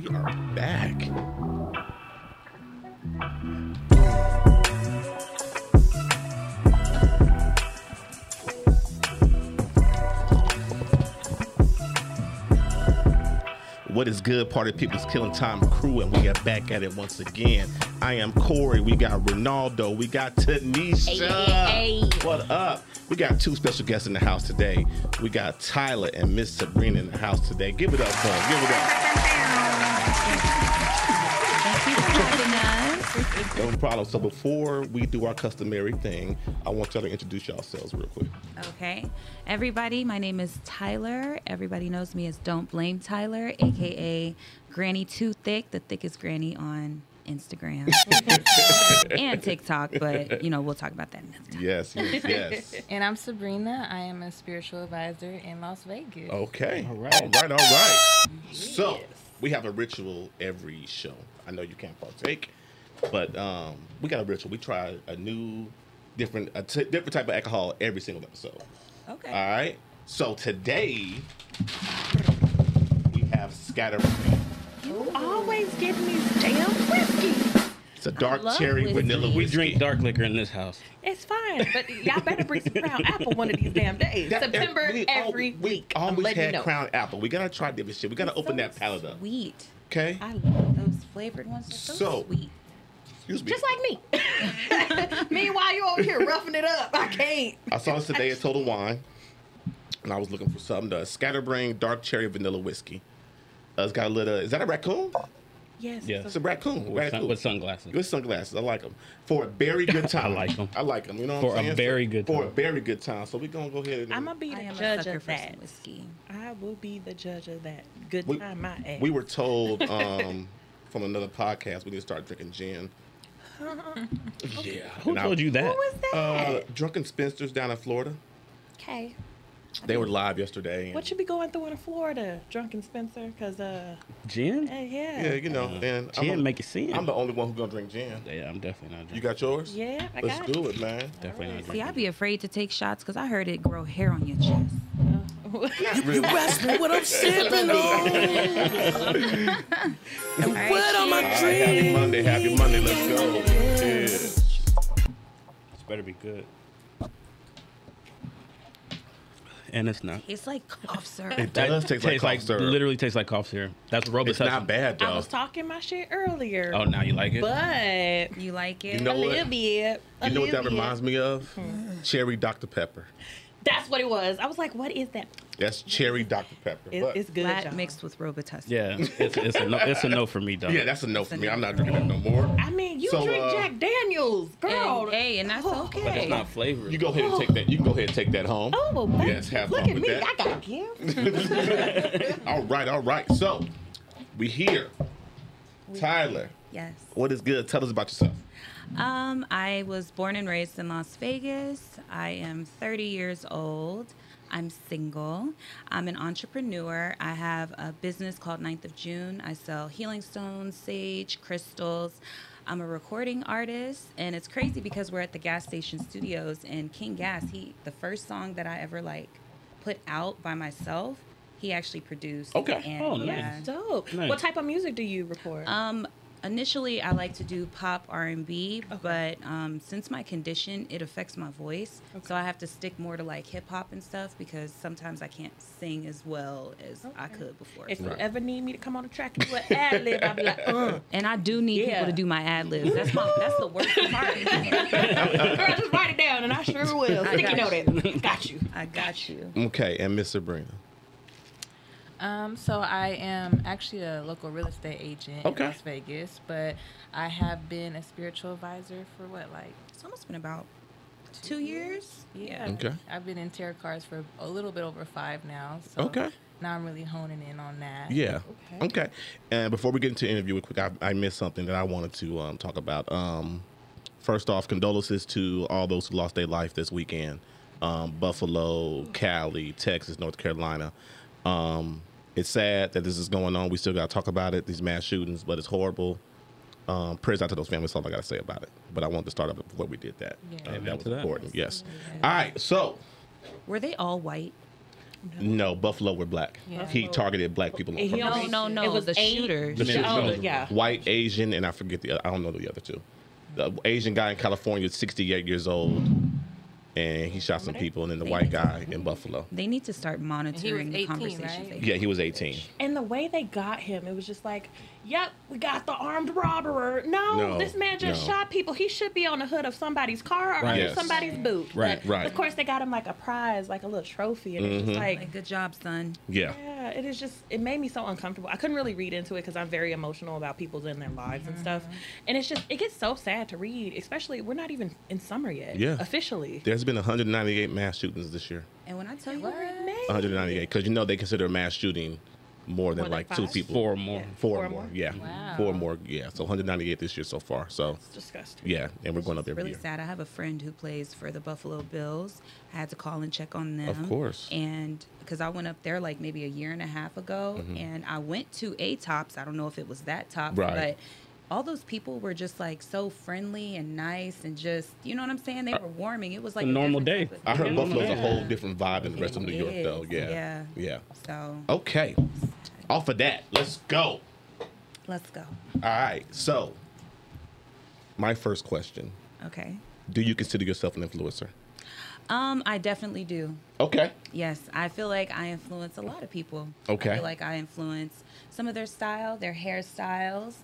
we are back. What is good, Party People's Killing Time crew, and we are back at it once again. I am Corey. We got Ronaldo. We got Tanisha. Hey, hey, hey. What up? We got two special guests in the house today. We got Tyler and Miss Sabrina in the house today. Give it up for them. Give it up. No problem. So before we do our customary thing, I want y'all to introduce yourselves real quick. Okay. Everybody, my name is Tyler. Everybody knows me as Don't Blame Tyler, aka Granny Too Thick, the thickest granny on Instagram and TikTok, but you know, we'll talk about that next time. Yes, yes, yes. And I'm Sabrina. I am a spiritual advisor in Las Vegas. Okay. All right. All right. All right. So we have a ritual every show. I know you can't partake, but um, we got a ritual. We try a new, different, a t- different type of alcohol every single episode. Okay. All right. So today we have scatterbrain. You always getting these damn whiskey. It's a dark love cherry whiskey. vanilla We whiskey. We drink dark liquor in this house. It's fine, but y'all better bring some Crown Apple one of these damn days. That- September we every al- week. We I'm always letting you had know. Crown Apple. We gotta try different shit. We gotta open that palate up. Sweet. Okay. I love those flavored ones. They're so, So- sweet. Excuse me. Just like me. Meanwhile, you over here roughing it up. I can't. I saw this today at Total Wine, and I was looking for something. The Scatterbrain Dark Cherry Vanilla Whiskey. Uh, it's got a little. Is that a raccoon? Yes. Yeah. It's a raccoon. With, raccoon. sun, with sunglasses. Good sunglasses. I like them. For a very good time. I like 'em. I like them. You know what For I'm a very good For a very good time. So we're going to go ahead and. I'm gonna be the judge of that. whiskey. I will be the judge of that. Good We- time, my ass. we were told um, from another podcast we need to start drinking gin. yeah. Who And I- told you that? Who was that? Uh, Drunken Spinsters down in Florida. okay. They were live yesterday. and- What you be going through in Florida, drunken Spencer? Cause uh, Gin? eh, yeah. Yeah, you know, Uh, and I'm, Gin a- make it sin. I'm the only one who's gonna drink gin. yeah, I'm definitely not You got yours? Yeah, I got. Let's got do it, man. Definitely not See. I'd be afraid to take shots because I heard it grow hair on your chest. you, really. asked me what I'm sipping on. All right, What am I All right, cheers. happy Monday, happy Monday. Let's go. Cheers. This better be good. And it's not. It's like cough syrup. It does taste like cough syrup. literally tastes like cough syrup. That's Robitussin. It's not bad though. I was talking my shit earlier. Oh, now you like it? But You like it? You know a what? little bit. You know what that reminds me of? Hmm. Cherry Dr Pepper. That's what it was. I was like, what is that? That's cherry Dr Pepper. It, But- it's good. Flat y'all. mixed with Robitussin. yeah, it's, it's, a no, it's a no for me, though. yeah, that's a no for me. I'm not drinking that no more. I mean, you So, drink uh, Jack Daniels, girl. And, hey, and that's Oh, okay. But it's not flavored. You go ahead and take that. You can go ahead and take that home. Oh, well, thank Yes, you. have Look fun at with me. that. I got a gift. All right, all right. So we here. Tyler, Yes. what is good? Tell us about yourself. Um, I was born and raised in Las Vegas. I am 30 years old. I'm single. I'm an entrepreneur. I have a business called Ninth of June. I sell healing stones, sage, crystals. I'm a recording artist, and it's crazy because we're at the gas station studios, and King Gas, he the first song that I ever like put out by myself, he actually produced. Okay. And, Oh, nice. yeah. Dope. Nice. What type of music do you record? Um, initially, I like to do pop R and B, but um, since my condition, it affects my voice, so I have to stick more to like hip hop and stuff because sometimes I can't sing as well as I could before. if So- you ever need me to come on the track and do an ad lib, I'll be like, uh. and I do need Yeah. people to do my ad libs. That's my that's the worst part. Girl, just write it down, and I sure will. I Sticky got note it. Got you. I got you. Okay, and Miss Sabrina. Um, so I am actually a local real estate agent Okay. in Las Vegas, but I have been a spiritual advisor for what, like It's almost been about two years. yeah. Okay. I've been in tarot cards for a little bit over five now. So Okay. now I'm really honing in on that. Yeah. Okay. Okay. And before we get into the interview, real quick, I, I missed something that I wanted to um, talk about. Um, first off, condolences to all those who lost their life this weekend. Um, Buffalo, Cali, Texas, North Carolina. Um, it's sad that this is going on. We still got to talk about it, these mass shootings, but it's horrible. Um, prayers out to those families. That's all I got to say about it. But I wanted to start up before we did that. Yeah. And that was that. important. Yes. All right. So Were they all white? No, Buffalo were black. Yeah. He targeted black people. on And he purpose. only- No, no, It was the eight- shooters. The Yeah. shooter- Oh, no, yeah. White, Asian, and I forget the. I don't know the other two. The Asian guy in California 68 years old, and he shot some people, and then the white guy in Buffalo. They need to start monitoring the conversations. right? Yeah, he was 18. And the way they got him, it was just like, yep, we got the armed robber. No, No, this man just no. shot people. He should be on the hood of somebody's car or Right. under Yes. somebody's boot. Right, But right. Of course, they got him like a prize, like a little trophy. And it's just mm-hmm. like, Like, good job, son. Yeah. yeah, it is just, it made me so uncomfortable. I couldn't really read into it because I'm very emotional about people's in their lives and stuff. Mm-hmm. And it's just, it gets so sad to read, especially, we're not even in summer yet. Yeah. Officially. There's been 198 mass shootings this year. And when I tell you, What? 198, because you know they consider a mass shooting more than More than like two people. Four or more. Four, Four or more. more? Yeah. Wow. Four or more. Yeah. So 198 this year so far. So It's disgusting. yeah, and we're going up it's every really year. sad. I have a friend who plays for the Buffalo Bills. I had to call and check on them. Of course. And because I went up there like maybe a year and a half ago, mm-hmm. and I went to a tops. I don't know if it was that top, Right. but all those people were just like so friendly and nice and just you know what I'm saying. They uh, were warming. It was like a normal day. I heard Yeah. Buffalo's a whole different vibe than the rest of New It York, though. Yeah. yeah. Yeah. So Okay. Off of that, let's go. let's go. All right. So, my first question Okay. Do you consider yourself an influencer? Um, I definitely do. Okay. Yes, I feel like I influence a lot of people. Okay. I feel like I influence some of their style, their hairstyles,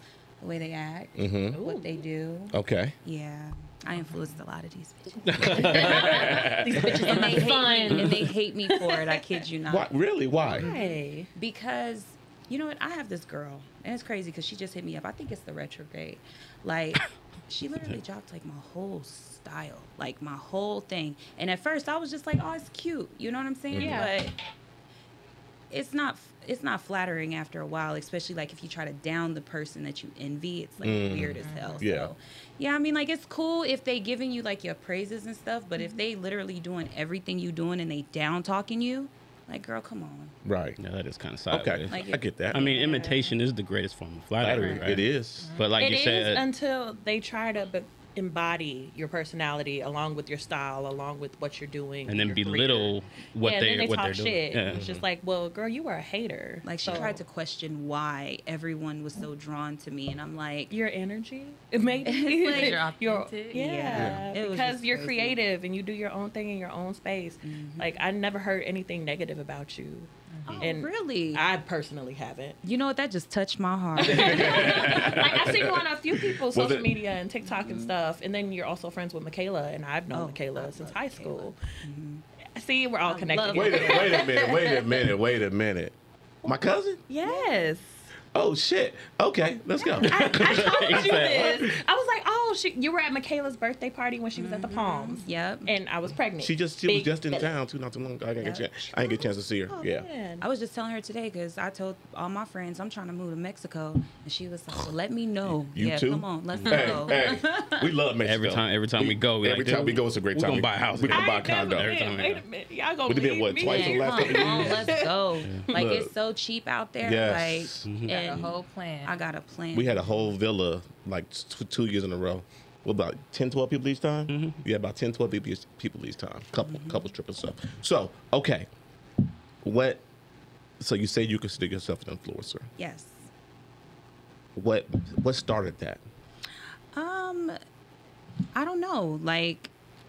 the way they act, Mm-hmm. what they do. Okay. Yeah, I influenced a lot of these bitches. These bitches and are they hate fun. me, and they hate me for it. I kid you not. Why? Really? Why? Hey. Because you know what? I have this girl, and it's crazy because she just hit me up. I think it's the retrograde. Like, she literally dropped like my whole style, like my whole thing. And at first, I was just like, "Oh, it's cute," you know what I'm saying? Yeah. But it's not. It's not flattering after a while, especially like if you try to down the person that you envy. It's like mm. weird as hell. Yeah. So, yeah, I mean, like it's cool if they giving you like your praises and stuff, but if mm-hmm. they literally doing everything you doing and they down talking you, like, girl, come on. Right. Yeah, that is kind of Okay. Like, I get that. I mean, imitation is the greatest form of flattery. Flattery, right? it is. But like It you is said, until they try to be- embody your personality along with your style, along with what you're doing, and then your belittle what yeah, they then they what talk they're doing. shit. Yeah. It's just like, well, girl, you are a hater. Like she tried to question why everyone was so drawn to me, and I'm like, your energy. It made It's like You're your authentic. yeah, Yeah. Because you're crazy. creative and you do your own thing in your own space. Mm-hmm. Like I never heard anything negative about you, oh, and really? I personally haven't. you know what? That just touched my heart. like I've seen you on a few people's Was social it- media and TikTok and stuff, and then you're also friends with Michaela, and I've known Oh, Michaela I since high Michaela. school. Mm-hmm. See, we're all I connected. Wait a, wait a minute. Wait a minute. Wait a minute. My cousin? Yes. Oh shit. Okay, let's go. I, I told you this. I was like, oh, she, you were at Michaela's birthday party when she was at the mm-hmm. Palms. yep. And I was pregnant. She just she was just in belly. town too not too long ago. I didn't get a Yeah. chance. I didn't get a chance to see her. Oh, yeah. man. I was just telling her today because I told all my friends I'm trying to move to Mexico, and she was like, well, "Let me know." You yeah, too? come on, let's Hey, go. hey, we love Mexico. Every time, every time we, go, we every like, time dude, we go, it's a great time. we time. gonna buy a house. We gonna I buy a ain't never condo. Every been. time we Wait go. a minute. Y'all gonna Would've been, leave what, me? twice in the Yeah, last couple come on, years? let's go. Like Look. it's so cheap out there. Yes. Like, mm-hmm. Got a whole plan. I got a plan. We had a whole villa like t- two years in a row. What about 10, 12 people each time? Mm-hmm. Yeah, about 10, 12 people each, people each time. Couple, couple triple stuff. So, okay. What, so you say you consider yourself an influencer. yes. What, what started that? Um, I don't know. Like,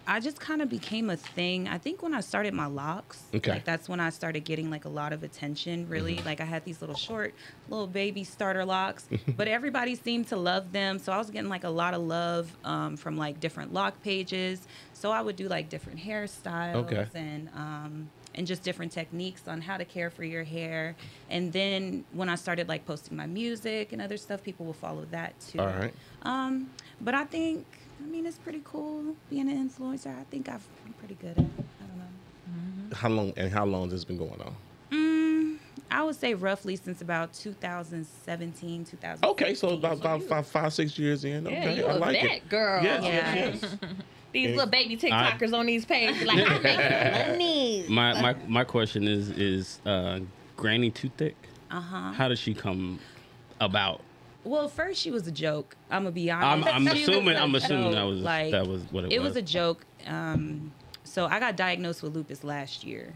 I just kind of became a thing. I think when I started my locks, Okay. like that's when I started getting like a lot of attention. Really, like I had these little short, little baby starter locks, but everybody seemed to love them. So I was getting like a lot of love um, from like different lock pages. So I would do like different hairstyles Okay. and um, and just different techniques on how to care for your hair. And then when I started like posting my music and other stuff, people will follow that too. All right. Um, but I think, I mean, it's pretty cool being an influencer. I think I've, I'm pretty good at it. I don't know. How long, and how long has this been going on? Mm, I would say roughly since about 2017, 2000. Okay, so about, about five, five, six years in. Yeah, Okay, you I a like vet, it. girl. Yes, Yeah. yes, yes. These little baby TikTokers on these pages, like, I make money. My my my question is is uh, Granny too thick? Uh huh. How did she come about? Well, first she was a joke. I'm gonna be I'm, honest. I'm assuming a I'm assuming that was like that was what it, was. it was a joke. Um, so I got diagnosed with lupus last year,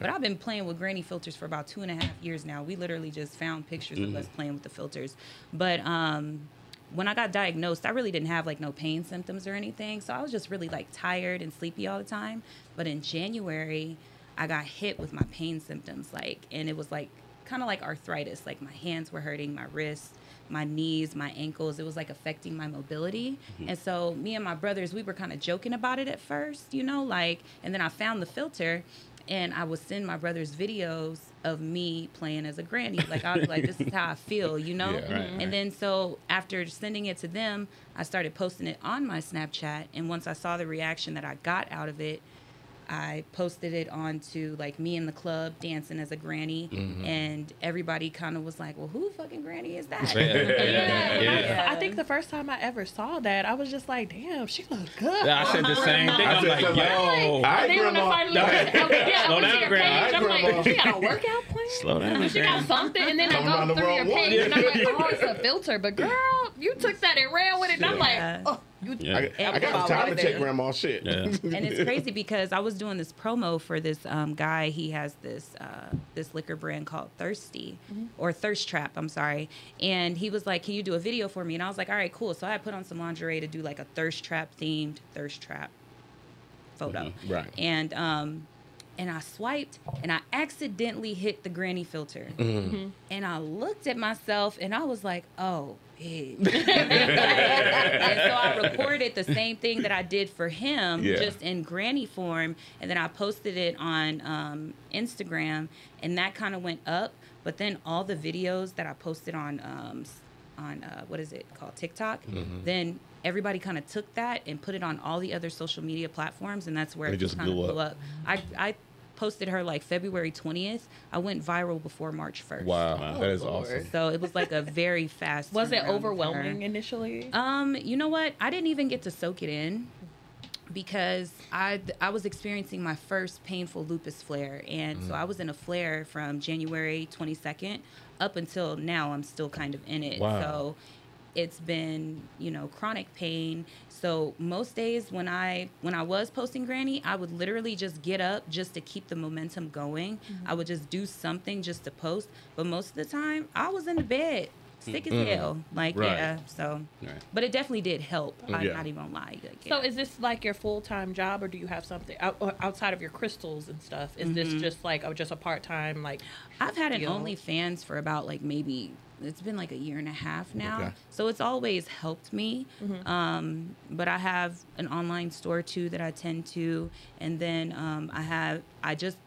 But I've been playing with granny filters for about two and a half years now. We literally just found pictures of us playing with the filters. But um, when I got diagnosed, I really didn't have like no pain symptoms or anything. So I was just really like tired and sleepy all the time. But in January, I got hit with my pain symptoms, like, and it was like kind of like arthritis. Like my hands were hurting, my wrists, my knees, my ankles. It was like affecting my mobility. Mm-hmm. And so me and my brothers, we were kind of joking about it at first, you know, like, and then I found the filter. And I would send my brothers videos of me playing as a granny. Like I was like, this is how I feel, you know. Yeah, right, and right. then so after sending it to them, I started posting it on my Snapchat. And once I saw the reaction that I got out of it, I posted it onto like me in the club dancing as a granny, Mm-hmm. and everybody kind of was like, "Well, who fucking granny is that?" Yeah. Yeah. I think the first time I ever saw that, I was just like, damn, she look good. Yeah, I said the same thing. I I'm like, like, yo, I then when I grandma. finally okay, yeah, Slow I went to down, your Grandma. I'm like, she got a workout plan? slow down. She got Granny. something, and then Coming I go through your one. page, and I'm like, oh, it's a filter. But girl, you took that and ran with it, and I'm like, oh, you. Yeah. I, I got the time to check grandma's shit. Yeah. and it's crazy because I was doing this promo for this um, guy. He has this uh, this liquor brand called Thirsty or Thirst Trap. I'm sorry. And he was like, "Can you do a video for me?" And I was like, "All right, cool." So I put on some lingerie to do like a Thirst Trap themed Thirst Trap photo. Right. And um, and I swiped and I accidentally hit the granny filter. Mm-hmm. And I looked at myself and I was like, oh, bitch. and so I recorded the same thing that I did for him, Yeah. just in granny form. And then I posted it on um, Instagram and that kind of went up. But then all the videos that I posted on, um, on uh, what is it called, TikTok, Mm-hmm. then everybody kind of took that and put it on all the other social media platforms. And that's where it it just kind of blew blew up. up. I, I posted her like February 20th. I went viral before March 1st. Wow, that is Lord. awesome. So it was like a very fast. Was it turnaround with her. overwhelming initially? Um, you know what? I didn't even get to soak it in because I I was experiencing my first painful lupus flare, and so I was in a flare from January 22nd up until now. I'm still kind of in it. Wow. So it's been you know chronic pain. So most days when I when I was posting Granny, I would literally just get up just to keep the momentum going. Mm-hmm. I would just do something just to post. But most of the time, I was in the bed. Sick as hell, like Right. yeah. So, Right. but it definitely did help. Mm, I'm Yeah. not even gonna lie. Like, So is this like your full time job, or do you have something out, outside of your crystals and stuff? Is this mm-hmm. just like oh, just a part time like? I've had an deal? OnlyFans for about like maybe it's been like a year and a half now. Okay. So it's always helped me. Mm-hmm. Um, but I have an online store too that I tend to, and then um, I have I just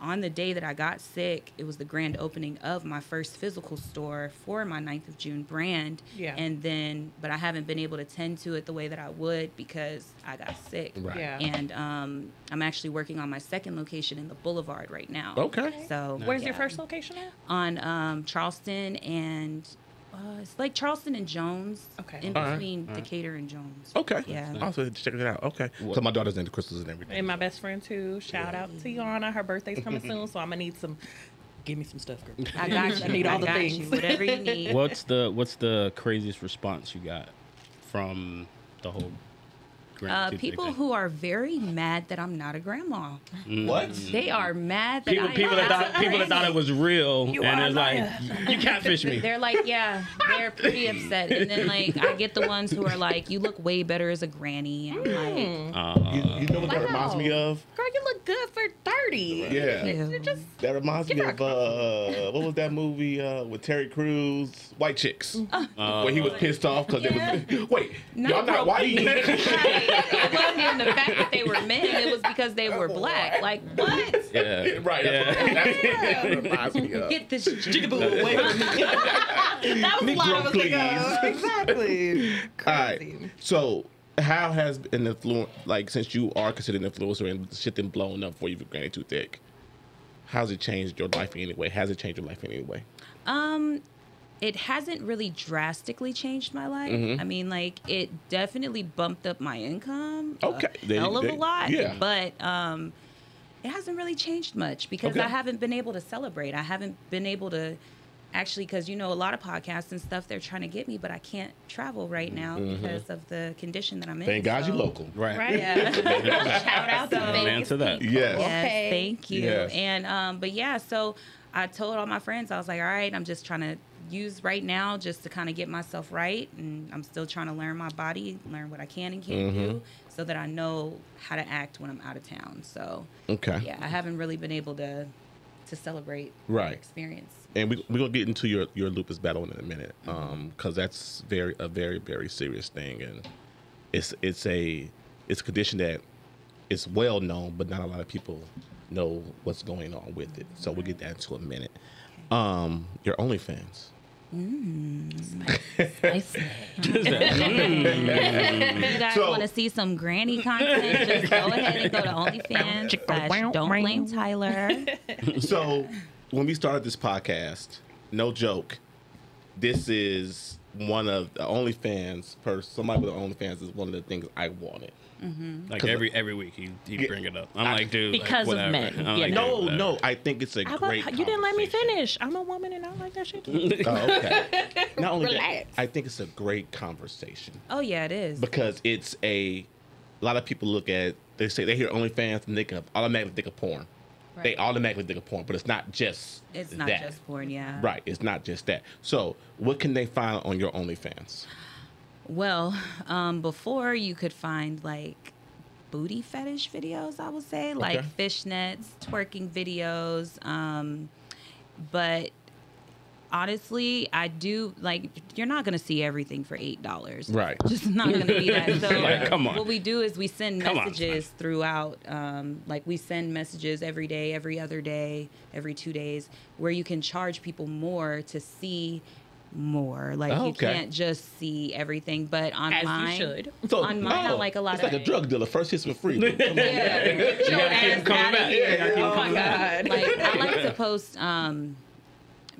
on the day that I got sick, it was the grand opening of my first physical store for my 9th of June brand. Yeah. And then, but I haven't been able to tend to it the way that I would because I got sick. Right. Yeah. And um, I'm actually working on my second location in the Boulevard right now. Okay. So Where's your first location at? On um, Charleston and uh, it's like Charleston and Jones. Okay. In All right. between Decatur and Jones. Okay. Yeah. Also, check it out. Okay. So my daughter's into crystals and everything. And my best friend too. Shout out to Yana. Her birthday's coming soon, so I'm gonna need some. Give me some stuff, girl. I got you. I need all the got things. You. Whatever you need. What's the What's the craziest response you got from the whole? Grand Uh, people thing? who are very mad that I'm not a grandma. What? They are mad that people I people that thought people that thought it was real, and it's like you catfish me. They're like, yeah, they're pretty upset. And then like I get the ones who are like, you look way better as a granny. And I'm like, Uh, You, you know what that reminds me of? Girl, you look good for thirty. Yeah. Ew. Just That reminds me of uh, what was that movie uh, with Terry Crews, White Chicks, Uh, where he was pissed off because it was wait, Not y'all not white. Right. It wasn't even the fact that they were men. It was because they were black. Like what? yeah, right. Yeah. That's, that's what it reminds me of. Get this jigaboo away from me. that was a lot of please. Exactly. All right. So, how has an influence, like, since you are considered an influencer and shit then blown up for you for Granny Too Thick, how's it changed your life in any way? Has it changed your life in any way? Um, it hasn't really drastically changed my life. Mm-hmm. I mean, like it definitely bumped up my income. Okay. a There- hell of there- a lot. yeah. but um, it hasn't really changed much because Okay. I haven't been able to celebrate. I haven't been able to actually because you know a lot of podcasts and stuff they're trying to get me, but I can't travel right now because of the condition that I'm in. Mm-hmm. Thank God you're local. Right. Right. Yeah. Shout out to So- Man Vegas to that. Yes. Yes, Okay. thank you. Yes. And um, but yeah, so I told all my friends, I was like, all right, I'm just trying to use right now just to kind of get myself right, and I'm still trying to learn my body, learn what I can and can't Mm-hmm. do, so that I know how to act when I'm out of town. So Okay. yeah, I haven't really been able to to celebrate Right. experience. and we, we're gonna get into your, your lupus battle in a minute because that's very a very very serious thing and it's it's a it's a condition that is well known but not a lot of people know what's going on with it so we'll get that into a minute um your OnlyFans If you guys So- want to see some granny content, just go ahead and go to OnlyFans. slash Don't blame Tyler. so when we started this podcast no joke this is one of the OnlyFans per somebody with the OnlyFans is one of the things I wanted Mm-hmm. Like 'Cause- every every week you, you Yeah. bring it up. I'm I- like, dude, like, Because of men, I'm like, no dude, no I think it's a How great about, you didn't let me finish. I'm a woman and I like that shit. too. Oh, okay. Not only that, I think it's a great conversation Oh yeah, it is. because it's a. A lot of people look at they say they hear OnlyFans and they can automatically think of porn. They automatically think of porn, but it's not just. It's not that. just porn, yeah. Right, it's not just that. So, what can they find on your OnlyFans? Well, um, before you could find like booty fetish videos, I would say, like Okay. fishnets, twerking videos. Um, but honestly, I do like you're not gonna see everything for eight dollars. Right. Just not gonna be that. So Like, come on. what we do is we send Come on, messages throughout. Um, like we send messages every day, every other day, every two days, where you can charge people more to see more. Like Oh, you can't just see everything, but online. As you should. So, On mine, I oh, like a lot It's like a drug dealer. First hits for free. Come on. Yeah. You gotta keep them coming back. Yeah, yeah, Oh my god. like I like to post um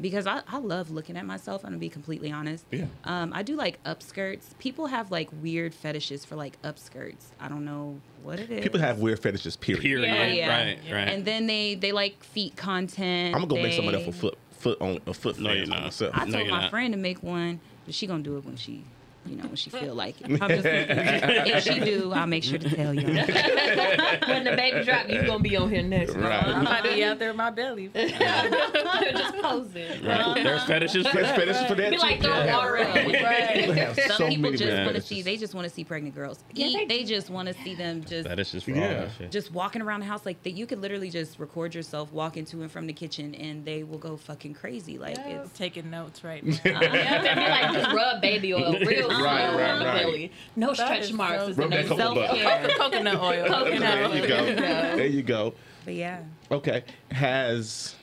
because I, I love looking at myself. I'm gonna be completely honest. Yeah. Um, I do like upskirts. People have like weird fetishes for like upskirts. I don't know what it is. People have weird fetishes. Period. Period. Yeah, yeah. Right. Right. and then they they like feet content. I'm gonna go make some of that They- for foot foot on a foot. No, you're not. myself. I told you're my not. friend to make one, but she gonna do it when she, you know, when she feel like it. I'm just, if she do, I'll make sure to tell you. when the baby drop, you gonna be on here next. Right. Uh-huh. I Right. might be out there in my belly. just posing. right. Uh-huh. There's fetishes for There's that. fetishes for that Be too. like throw Yeah. water up. People have Some so people just want to see. They just want to see pregnant girls Yeah, they They, just want to see them just Fetishes for Yeah. all that shit. just walking around the house like that. You could literally just record yourself walking to and from the kitchen, and they will go fucking crazy. Like it's Taking notes right now. Yeah, they be like just rub baby oil real slow Right, right, on right. belly. No That stretch marks. so is the Rub that name. cocoa butter. self-care. Coconut oil. Coconut There you go. There you go. but yeah. Okay. Has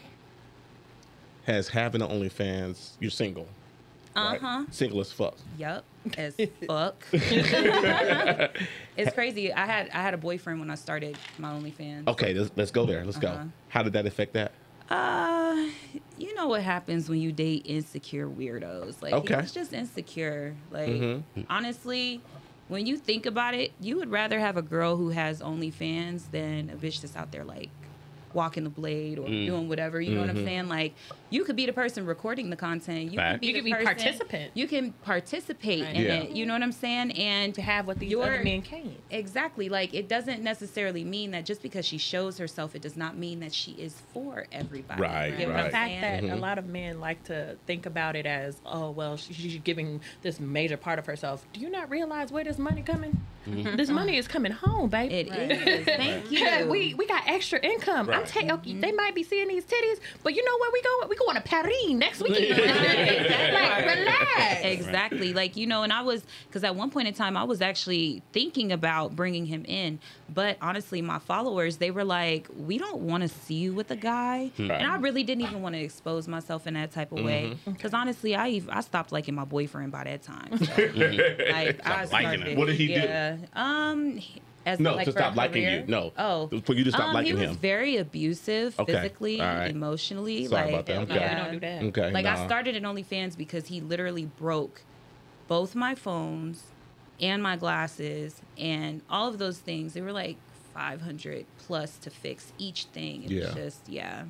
has having an OnlyFans? You're single. Uh right? huh. Single as fuck. Yup. As fuck. it's crazy. I had I had a boyfriend when I started my OnlyFans. Okay, let's, let's go there. Let's Uh-huh. go. How did that affect that? Uh, you know what happens when you date insecure weirdos? Like Okay. he's just insecure. Like Mhm. honestly, when you think about it, you would rather have a girl who has OnlyFans than a bitch that's out there like walking the blade or Mm. doing whatever. You know what. I'm saying? Like you could be the person recording the content. You Fact. could be You the could be person- participant. You can participate Right. in Yeah. it. You know what I'm saying? And To have what these Your- other men can't. Exactly. Like it doesn't necessarily mean that just because she shows herself, it does not mean that she is for everybody. Right, You get what right. The fact that a Mhm. lot of men like to think about it as, oh well, she- she's giving this major part of herself. Do you not realize where this money coming? This money is coming home, baby. It Right. is. Thank you. We we got extra income. I'm Right. telling you, they might be seeing these titties, but you know where we going? We going to Paris next weekend. like, relax. Exactly. Like, you know, and I was, because at one point in time, I was actually thinking about bringing him in. But honestly, my followers, they were like, we don't want to see you with a guy. And I really didn't even want to expose myself in that type of way. Mm-hmm. Because honestly, I ev- I stopped liking my boyfriend by that time. So, like, I Stopped liking him. What did he do? yeah. Um, as No, like to stop a liking career? you. No. Oh. For you to stop um, liking he was him. very abusive, Okay. physically, All right. emotionally. Sorry like, about that. Okay. Yeah. we don't do that. Okay. Like I nah. started at OnlyFans because he literally broke both my phones and my glasses and all of those things. They were like 500 plus to fix each thing. It Yeah. just yeah.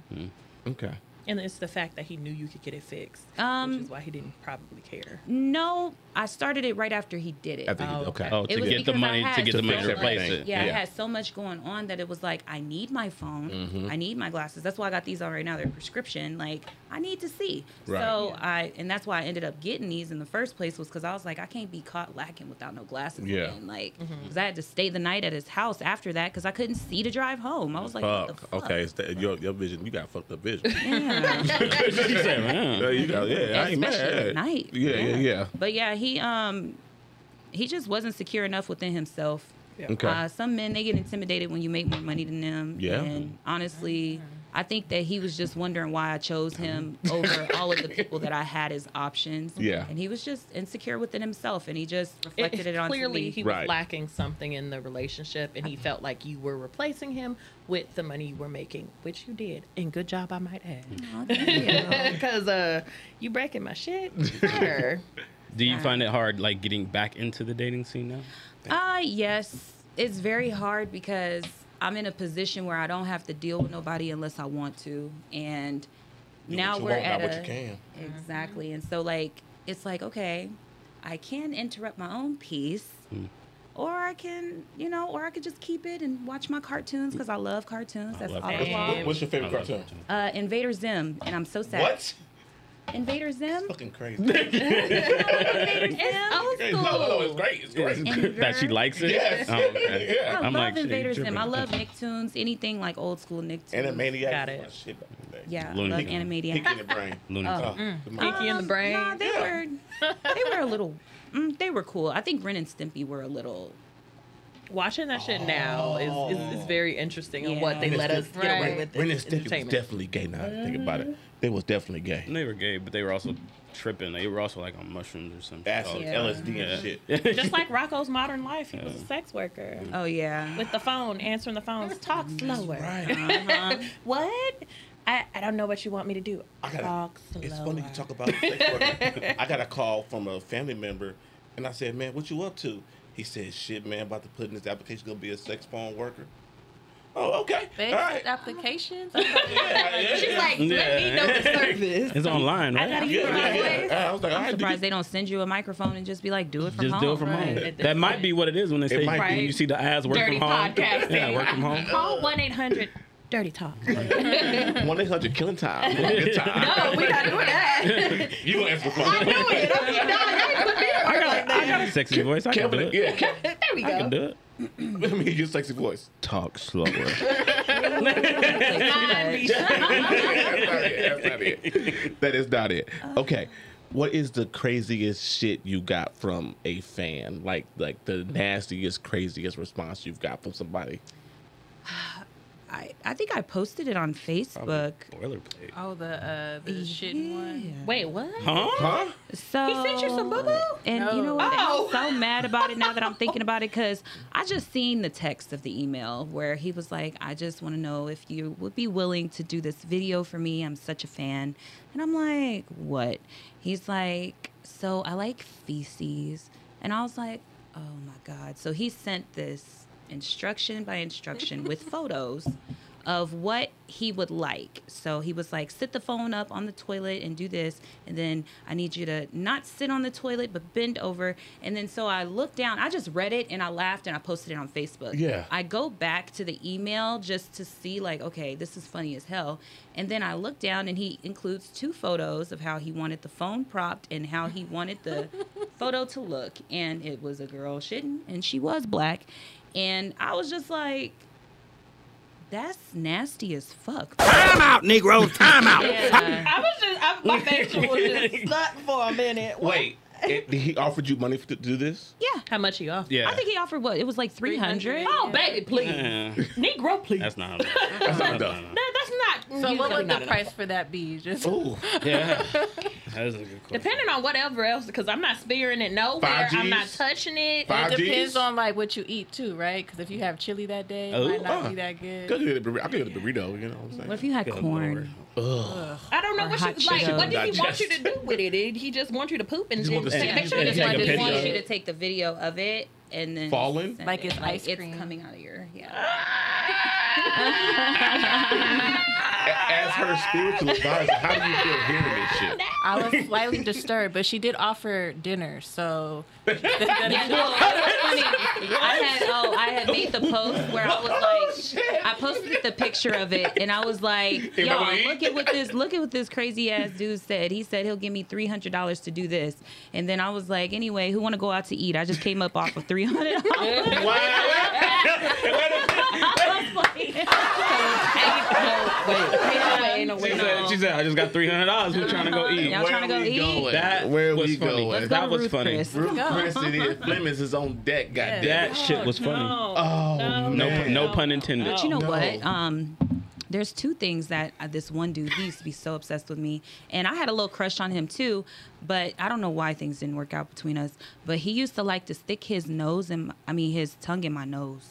Okay. And it's the fact that he knew you could get it fixed, Um, which is why he didn't probably care. No, I started it right after he did it. I think Oh, okay. okay. Oh, It to was get the money to get the money to replace much- it. yeah, I had so much going on that it was like, I need my phone. Mm-hmm. I need my glasses. That's why I got these on right now. They're prescription. Like, I need to see. Right. So I, and that's why I ended up getting these in the first place was because I was like, I can't be caught lacking without no glasses. Yeah. Again. Like, Mm-hmm. because I had to stay the night at his house after that because I couldn't see to drive home. I was like, what the Fuck. fuck? Okay, that, your your vision. You got fucked up vision. Yeah. She said, man. Yeah, you got, yeah, I ain't mad. At night. Yeah, yeah, yeah. But yeah, he um he just wasn't secure enough within himself. Okay. Uh, some men they get intimidated when you make more money than them. Yeah. And honestly, I think that he was just wondering why I chose him over all of the people that I had as options. Yeah. And he was just insecure within himself, and he just reflected it, on clearly, me. he was Right. lacking something in the relationship, and he felt like you were replacing him with the money you were making, which you did, and good job, I might add. Oh, you. Because uh, you breaking my shit. Sure. Do you find it hard, like getting back into the dating scene now? Uh yes. It's very hard because I'm in a position where I don't have to deal with nobody unless I want to. And now what you we're want, at not a what you can. Exactly. And so like it's like, okay, I can interrupt my own peace. Or I can, you know, or I could just keep it and watch my cartoons because I love cartoons. That's love all I cartoons. What's your favorite cartoon? Uh, Invader Zim, and I'm so sad. What? Invader Zim? Fucking crazy. Invader Zim? old Crazy. No, no, no, it's great. It's great. that she likes it? Yes. Oh, okay. Yeah. I I'm love like, shit, Invader Zim. tripping. I love Nicktoons, anything like old school Nicktoons. Animaniacs. Got it. was my shit back in the day. Yeah, Looney love Tunes. Animaniacs. Pinky in the brain. Looney Oh. Tunes. Oh, Pinky in the brain. Nah, they were they were a little mm, they were cool. I think Ren and Stimpy were a little Watching that shit now is, is, is very interesting on what they Yeah. let us get away with. Ren and Stimpy was definitely gay. Now think about it, they was definitely gay. And they were gay, but they were also tripping. They were also like on mushrooms or something. Acid, Yeah. LSD, Yeah. and shit. Just like Rocco's modern life, he was a sex worker Oh yeah. with the phone, answering the phones. Talk slower. Right. Uh-huh. What? I, I don't know what you want me to do. I got. Talk slower. It's funny you talk about sex worker. I got a call from a family member, and I said, "Man, what you up to?" He said, "Shit, man, about to put in this application, gonna be a sex phone worker." Oh, okay. They All accept right. applications. Yeah, yeah, She's yeah. like, let me know the service. It's online, right? I gotta Yeah, use yeah, my yeah. voice. I was like, I'm right, surprised dude. they don't send you a microphone and just be like, do it from Just home. do it from Right. home. At this That might be what it is when they say might when you see the ads work Dirty from home. podcasting. Yeah, work from home. Call 1 800 Dirty Talk. One eight hundred killing time. Good time. no, we not doing that. You gonna answer the phone? I knew it. I mean, dog, y'all ain't put I got, like I got a sexy voice. I can do Kevin, it. yeah, Kevin, There we go. I can go. do it. Let me hear your sexy voice. Talk slower. That's not it. That's not it. That is not it. Okay. What is the craziest shit you got from a fan? Like like the nastiest, craziest response you've got from somebody? I, I think I posted it on Facebook. Boilerplate. oh, the uh, the shitting one. Wait, what? Huh? Huh? So He sent you some boo-boo? And you know what? Oh. I'm so mad about it now that I'm thinking about it because I just seen the text of the email where he was like, "I just want to know if you would be willing to do this video for me. I'm such a fan." And I'm like, "What?" He's like, "So I like feces," and I was like, "Oh my god!" So he sent this instruction by instruction with photos of what he would like. So he was like, sit the phone up on the toilet and do this. And then I need you to not sit on the toilet, but bend over. And then so I looked down, I just read it and I laughed and I posted it on Facebook. Yeah. I go back to the email just to see, like, okay, this is funny as hell. And then I look down and he includes two photos of how he wanted the phone propped and how he wanted the photo to look. And it was a girl shitting and she was black. And I was just like, that's nasty as fuck. Time out, Negro. Time out. Yeah. I was just, I, my facial was just stuck for a minute. Wait. it, he offered you money to do this? yeah. How much you off? Yeah. I think he offered what? It was like 300. Oh, baby, please. Yeah. Negro, please. That's not. That's not no, enough. no, no. No, that's not. So what would the not enough. price for that be? Just Ooh. Yeah. That is a good question. Depending on whatever else, because I'm not spearing it nowhere. I'm not touching it. Five it depends Gs? on like what you eat too, right? Because if you have chili that day, it Oh, might not uh, be that good. Could get a burrito. I could get a burrito. You know what I'm saying? What if you had Good corn? Ugh. I don't know Or what hot you like. What did he want you to do with it? Did he just want you to poop and, Just want and take a picture? and Just take like a I picture. want you to take the video of it and then Falling? Like it's ice It's cream. coming out of your yeah. Ask her spiritual advisor. How do you feel hearing this shit? I was slightly disturbed, but she did offer dinner, so Yeah, well, it was funny. I had oh, I had made the post where I was oh, like, I posted the picture of it, and I was like, "Yo, look at what this, look at what this crazy ass dude said. He said he'll give me three hundred dollars to do this, and then I was like, anyway, who want to go out to eat? I just came up off of three hundred dollars. She said, she said, I just got three hundred dollars. We're trying to go eat. Y'all trying to go eat? going? That Where was we funny. going? Let's go That to was Ruth funny. Chris. Ruth Chris it is. Flemings is on deck. Goddamn. That shit was funny. Oh No, man. pun- no pun intended. But you know No. what? Um, there's two things that uh, this one dude he used to be so obsessed with me, and I had a little crush on him too. But I don't know why things didn't work out between us. But he used to like to stick his nose and I mean his tongue in my nose.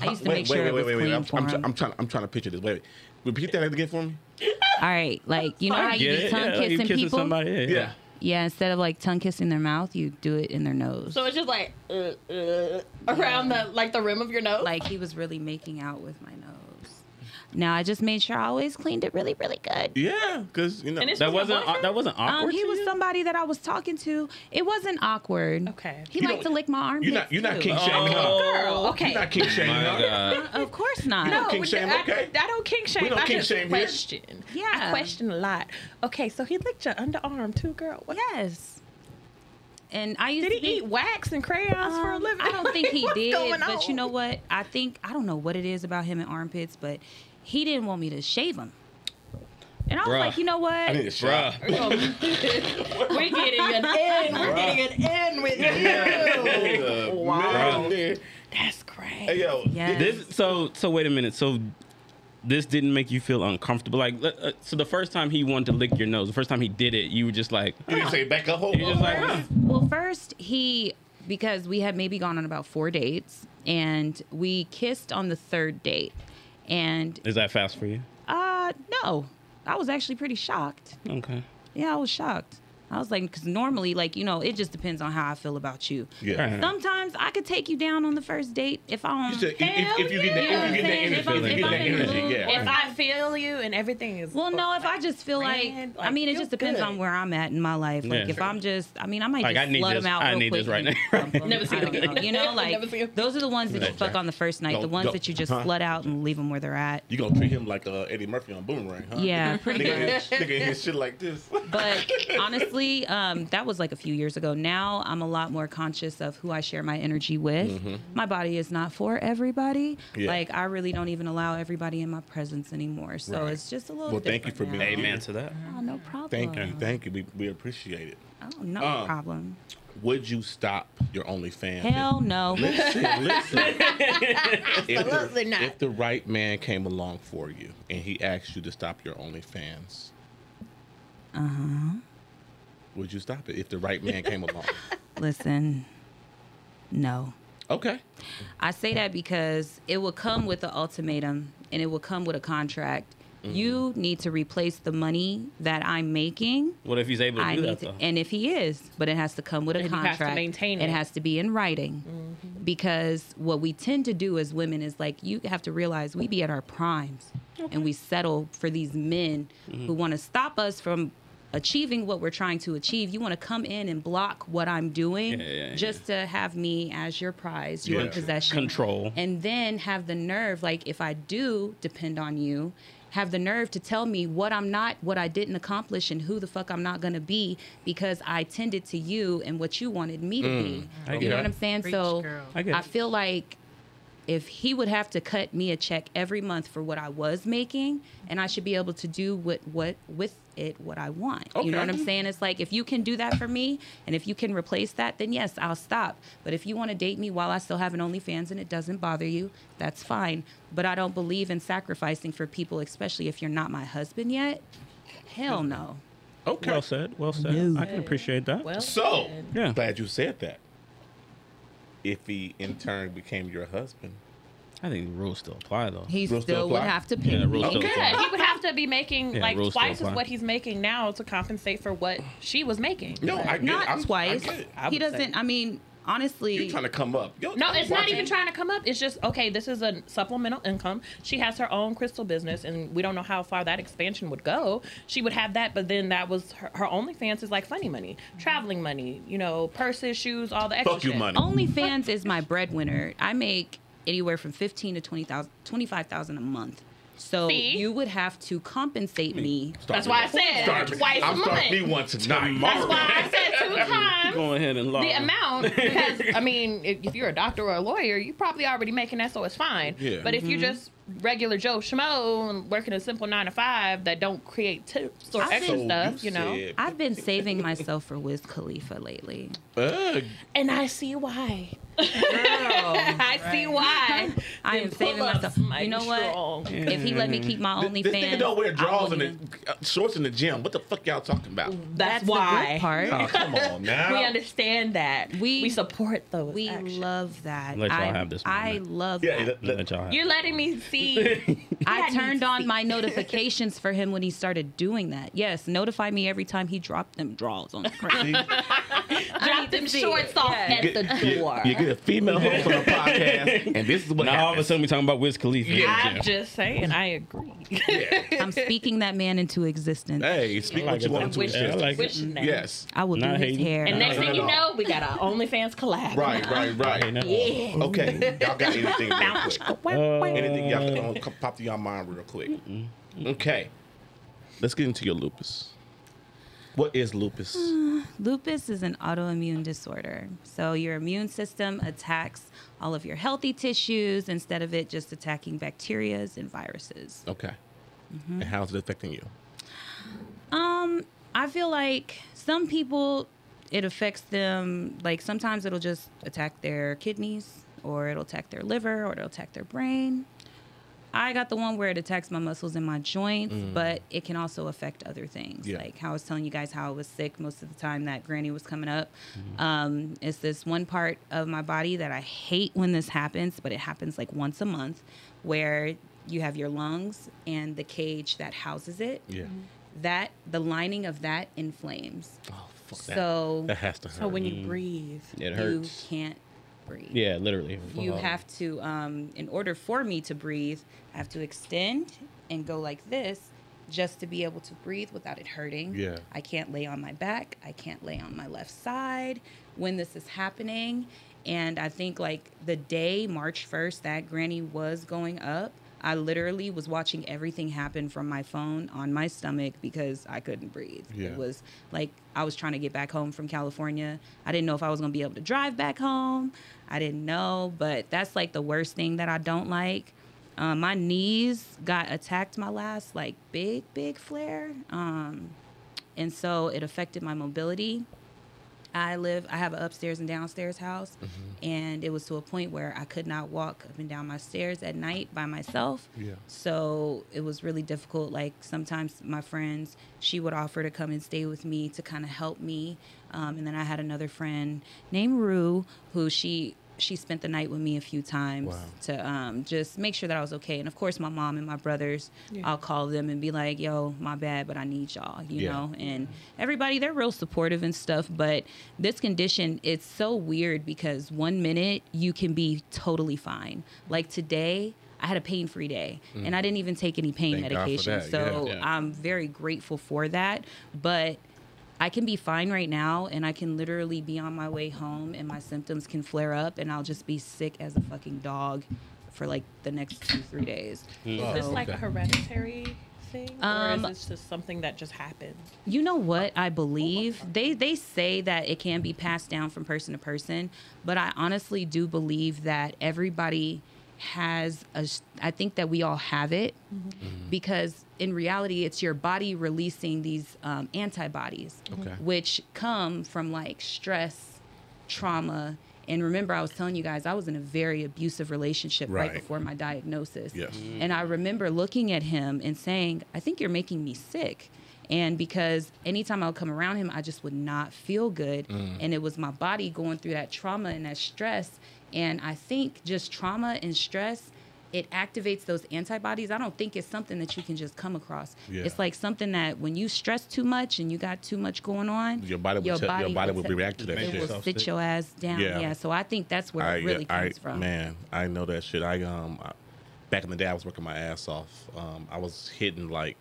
I used to Wait, make sure wait, it wait, was wait, wait. clean I'm, for I'm, him. I'm trying. I'm trying to picture this. Wait, wait. Repeat that again for me. All right, like you know how you Get be it? tongue Yeah, like kissing kissing people. somebody. Yeah. Yeah. Yeah, instead of like tongue kissing their mouth, you do it in their nose. So it's just like uh, uh, around the like the rim of your nose. like he was really making out with my nose. Now I just made sure I always cleaned it really, really good. Yeah, because you know. That Was your wasn't. boyfriend? That wasn't awkward. Um, he to was you? somebody that I was talking to. It wasn't awkward. Okay. He You liked to lick my arm. You're not. You're not too. kink shaming her. Girl, okay. You're not kink shaming My her. Of course not. You know, kink shame, I, okay. I don't kink shame. We don't I king just shame here. question. Yeah. I question a lot. Okay, so he licked your underarm too, girl. What, Yes. And I used Did to he be- eat wax and crayons for a Um, living? I don't think he did, going but you know what? I think I don't know what it is about him and armpits, but he didn't want me to shave him. And I was Bruh. like, you know what? I need a shot. Bruh. We're getting an in. We're getting an in with you. Wow. That's crazy. Hey yo. Yes. This. So. So wait a minute. So. This didn't make you feel uncomfortable. Like, uh, so the first time he wanted to lick your nose, the first time he did it, you were just like, You didn't say back up. Hold you just like, Well, first he because we had maybe gone on about four dates, and we kissed on the third date, and is that fast for you? uh, no, I was actually pretty shocked. Okay. Yeah, I was shocked. I was like, because normally, like you know, it just depends on how I feel about you. Yeah. Right. Sometimes I could take you down on the first date if I You don't. said, if, if, if you get that, if you get that If energy, I'm- if you if that the energy, yeah. If I feel you and everything is well, no, if I just feel like, Friend, I mean, it just depends good. on where I'm at in my life. Like, Yeah. if I'm just, I mean, I might Like, just I need flood this- them out I real need quick this right and now. dump 'em. Never seen I don't know. You know, like Never seen it. those are the ones that you fuck on the first night. The ones that you just flood out and leave them where they're at. You gonna treat him like uh, Eddie Murphy on Boomerang, huh? Yeah, pretty Nigga, much. his- nigga his shit like this. But honestly, um, that was like a few years ago. Now I'm a lot more conscious of who I share my energy with. My body is not for everybody. Mm-hmm. Yeah. Like I really don't even allow everybody in my presence anymore. So Right. it's just a little. Well, thank you for different being now. Amen to that. Oh, no problem. Thank you, thank you. We, we appreciate it. Oh, no Um, problem. Would you stop your OnlyFans? Hell no. Listen, listen. if, Absolutely the, not. if the right man came along for you and he asked you to stop your OnlyFans, Uh huh. Would you stop it if the right man came along? Listen, no. Okay. I say that because it will come with an ultimatum and it will come with a contract. Mm-hmm. You need to replace the money that I'm making. What if he's able to I do need that to, though? and if he is, but it has to come with a And you have to contract. maintain it. it. has to be in writing. Because what we tend to do as women is like you have to realize we be at our primes and we settle for these men Mm-hmm. who want to stop us from achieving what we're trying to achieve. You want to come in and block what I'm doing Yeah, yeah, yeah. just to have me as your prize, your Yeah. possession. Control. And then have the nerve, like if I do depend on you, have the nerve to tell me what I'm not, what I didn't accomplish, and who the fuck I'm not gonna be because I tended to you and what you wanted me to be. Mm, I You know it. what I'm saying? Preach, so girl. I I feel like if he would have to cut me a check every month for what I was making, and I should be able to do what what with it what I want. You know what I'm saying? It's like if you can do that for me, and if you can replace that, then yes, I'll stop. But if you want to date me while I still have an OnlyFans and it doesn't bother you, that's fine. But I don't believe in sacrificing for people, especially if you're not my husband yet. Hell no. Okay. Well said. Well said. No. I can appreciate that. Well, So, Yeah. glad you said that. If he in turn became your husband, I think the rules still apply though. He Rules still still would have to pay Yeah, rules me. still apply. He would have to be making Yeah, like twice as what he's making now to compensate for what she was making. no, I get. Not I'm- I twice. get it. I he doesn't. I mean, honestly, you're trying to come up? Yo, No, I'm it's not even trying to come up. It's just okay. This is a supplemental income. She has her own crystal business, and we don't know how far that expansion would go. She would have that, but then that was her, her OnlyFans is like funny money, traveling money, you know, purses, shoes, all the extra Fuck you, shit. money. OnlyFans is my breadwinner. I make anywhere from fifteen to twenty thousand, twenty five thousand a month. So See? you would have to compensate me. Start That's me why I said Start me- twice a I'm starting me once one tonight. That's why I said two times. Go ahead and log. the amount because I mean, if, if you're a doctor or a lawyer, you're probably already making that, so it's fine. Yeah. But if you're mm-hmm. just regular Joe Schmo and working a simple nine to five that don't create tips or I've extra been- stuff, you know, said- I've been saving myself for Wiz Khalifa lately. Ugh. and I see why. Girl, I see why. I am saving pull-ups myself. mighty You know what? If he let me keep my This, this nigga don't wear drawers won't and even- the, uh, shorts in the gym. What the fuck y'all talking about? That's, That's the why. good part. Oh, come on now. We understand that. We- We support those. We actions. love that. Let y'all I, have this I love Yeah, that. let- let- Let y'all have. You're letting me see. I turned on my notifications for him when he started doing that. Yes, notify me every time he dropped them draws on the ground. Drop them shorts off Yeah. at the door. You get a female host on the podcast, and this is what now all of a sudden we're talking about Wiz Khalifa. Yeah. I'm just saying, I agree. Yeah. I'm speaking that man into existence. Hey, speak I what like you want to Wish- his Yeah, I sister. like it. wishing that. Yes. I will Not do his hair. And next thing you know, we got our OnlyFans collab. Right, right, right. Yeah. Okay, y'all got anything real? Uh, Anything y'all can uh, pop to your mind real quick? Okay, let's get into your lupus. What is lupus? Lupus is an autoimmune disorder. So your immune system attacks all of your healthy tissues instead of it just attacking bacterias and viruses. Okay, and how is it affecting you? Um, I feel like some people it affects them like sometimes it'll just attack their kidneys or it'll attack their liver or it'll attack their brain. I got the one where it attacks my muscles and my joints, mm. but it can also affect other things. Yeah. Like how I was telling you guys how I was sick most of the time that Granny was coming up. Mm-hmm. Um, it's this one part of my body that I hate when this happens, but it happens like once a month where you have your lungs and the cage that houses it Yeah. Mm-hmm. that the lining of that inflames. Oh, fuck that. So that has to hurt. So when you breathe, It hurts. you can't breathe. Yeah, literally. You have to, um, in order for me to breathe, I have to extend and go like this just to be able to breathe without it hurting. Yeah. I can't lay on my back. I can't lay on my left side when this is happening. And I think like the day, March 1st, that Granny was going up, I literally was watching everything happen from my phone on my stomach because I couldn't breathe. Yeah. It was like I was trying to get back home from California. I didn't know if I was going to be able to drive back home. I didn't know, but that's like the worst thing that I don't like. Um, my knees got attacked my last like big, big flare. Um, and so it affected my mobility. I live, I have an upstairs and downstairs house, and it was to a point where I could not walk up and down my stairs at night by myself. Yeah. So it was really difficult. Like sometimes my friends, she would offer to come and stay with me to kind of help me. Um, and then I had another friend named Rue who she she spent the night with me a few times Wow. to um, just make sure that I was okay. And of course, my mom and my brothers, I'll call them and be like, "Yo, my bad, but I need y'all," you Yeah. know. And everybody, they're real supportive and stuff. But this condition, it's so weird because one minute you can be totally fine. Like today, I had a pain-free day, and I didn't even take any pain Mm. Thank medication. So yeah. Yeah. I'm very grateful for that. But I can be fine right now, and I can literally be on my way home, and my symptoms can flare up, and I'll just be sick as a fucking dog for like the next two, three days. Hmm. is Oh, this like a okay. hereditary thing, or Um, is this just something that just happened? You know what? I believe they they say that it can be passed down from person to person, but I honestly do believe that everybody has a, I think that we all have it mm-hmm. Mm-hmm. because in reality, it's your body releasing these um, antibodies, Okay. which come from like stress, trauma. And remember, I was telling you guys, I was in a very abusive relationship right, Right. before my diagnosis. Yes. And I remember looking at him and saying, I think you're making me sick. And because anytime I would come around him, I just would not feel good. And it was my body going through that trauma and that stress. And I think just trauma and stress it activates those antibodies. I don't think it's something that you can just come across. Yeah. It's like something that when you stress too much and you got too much going on, Your body will tell- your body will te- react to that It shit. will sit your ass down. Yeah. Yeah. So I think that's where I, it really I, comes from. Man, I know that shit. I um, I, back in the day, I was working my ass off. Um, I was hitting like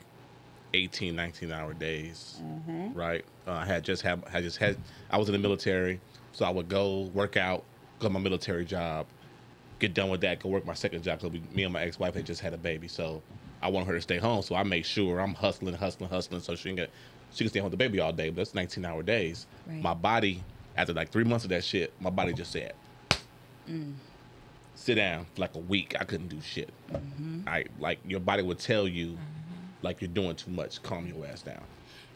18, 19 hour days. Mm-hmm. Right. Uh, I had just had, I just had, I was in the military, so I would go work out, go my military job, get done with that, go work my second job. Because me and my ex wife had just had a baby, so I wanted her to stay home. So I make sure I'm hustling, hustling, hustling, so she can get, she can stay home with the baby all day. But that's 19 hour days. Right. My body, after like three months of that shit, my body just said, sit down for like a week. I couldn't do shit. Mm-hmm. I like your body would tell you mm-hmm. like you're doing too much. Calm your ass down.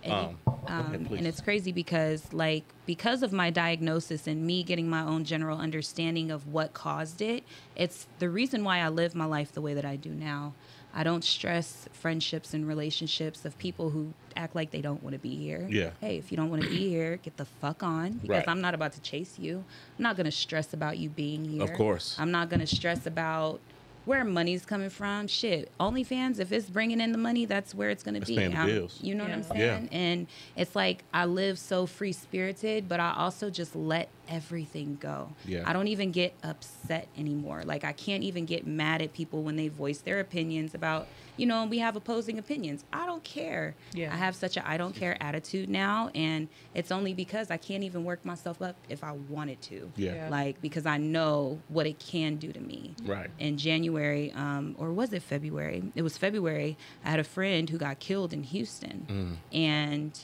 And, Um, um, and it's crazy because like because of my diagnosis and me getting my own general understanding of what caused it it's the reason why i live my life the way that i do now i don't stress friendships and relationships of people who act like they don't want to be here Yeah. hey if you don't want to be here get the fuck on because Right. i'm not about to chase you i'm not going to stress about you being here Of course. i'm not going to stress about where money's coming from shit OnlyFans if it's bringing in the money that's where it's going to be the bills. you know what i'm saying Yeah. and it's like I live so free spirited, but I also just let everything go. Yeah. I don't even get upset anymore. Like I can't even get mad at people when they voice their opinions about, you know, we have opposing opinions. I don't care. Yeah. I have such a I don't care attitude now and it's only because I can't even work myself up if I wanted to. Yeah. Yeah. Like because I know what it can do to me Right. in January, um, or was it February? It was February. I had a friend who got killed in Houston, and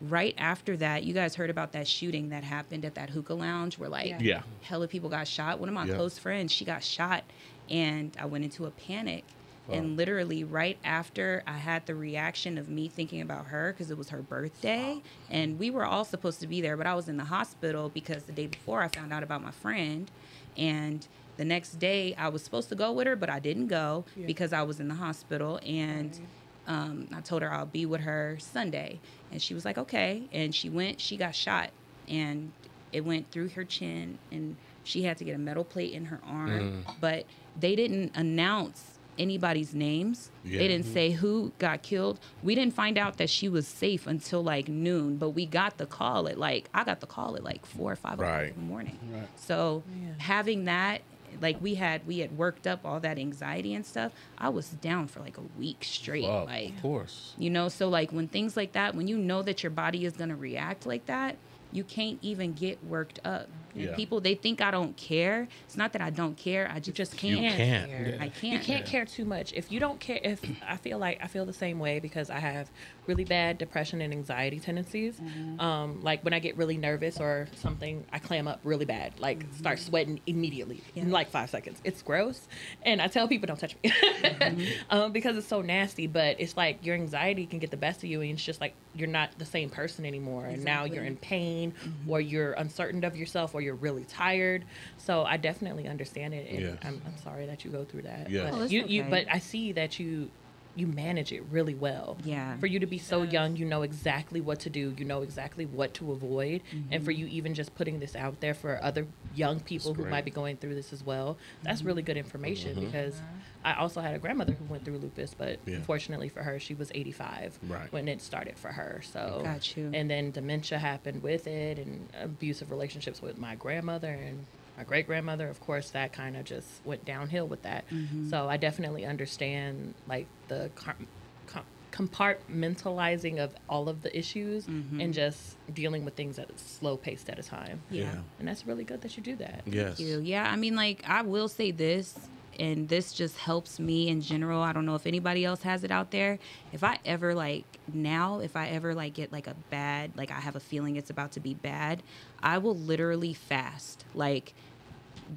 right after that, you guys heard about that shooting that happened at that hookah lounge where like Yeah. Yeah. hella people got shot. One of my Yeah. close friends, she got shot, and I went into a panic. And literally, right after I had the reaction of me thinking about her because it was her birthday, and we were all supposed to be there, but I was in the hospital because the day before I found out about my friend. And the next day, I was supposed to go with her, but I didn't go because I was in the hospital. And um, I told her I'll be with her Sunday. And she was like, okay. And she went, she got shot, and it went through her chin, and she had to get a metal plate in her arm. But they didn't announce anybody's names. Yeah. They didn't mm-hmm. say who got killed. We didn't find out that she was safe until like noon, but we got the call at like, I got the call at like four or five o'clock in the morning. Right. So having that, like we had, we had worked up all that anxiety and stuff. I was down for like a week straight. Fuck, like, of course. you know, so like when things like that, when you know that your body is gonna react like that, you can't even get worked up. And Yeah. People they think I don't care. It's not that I don't care. I just, just can't. You can't. care. I You can't. You can't care too much. If you don't care, if I feel like I feel the same way because I have really bad depression and anxiety tendencies. Um, like when I get really nervous or something, I clam up really bad, like start sweating immediately in like five seconds. It's gross, and I tell people don't touch me um, because it's so nasty. But it's like your anxiety can get the best of you, and it's just like you're not the same person anymore, and now you're in pain, or you're uncertain of yourself, or you're really tired. So I definitely understand it, and Yes. I'm, I'm sorry that you go through that. Yes. But Oh, it's you, you, but I see that you you manage it really well. Yeah. For you to be so young, you know exactly what to do. You know exactly what to avoid, and for Mm-hmm. you even just putting this out there for other young people who might be going through this as well, Mm-hmm. that's really good information because I also had a grandmother who went through lupus, but Yeah. unfortunately for her, she was 85 Right. when it started for her. So Got you. and then dementia happened with it, and abusive relationships with my grandmother and my great grandmother. Of course, that kind of just went downhill with that. Mm-hmm. So I definitely understand like the car- com- compartmentalizing of all of the issues Mm-hmm. and just dealing with things at a slow pace at a time. Yeah. And that's really good that you do that. Yes. you. Yeah, I mean, like, I will say this, and this just helps me in general. I don't know if anybody else has it out there. If I ever, like, now, if I ever, like, get, like, a bad, like, I have a feeling it's about to be bad, I will literally fast. Like,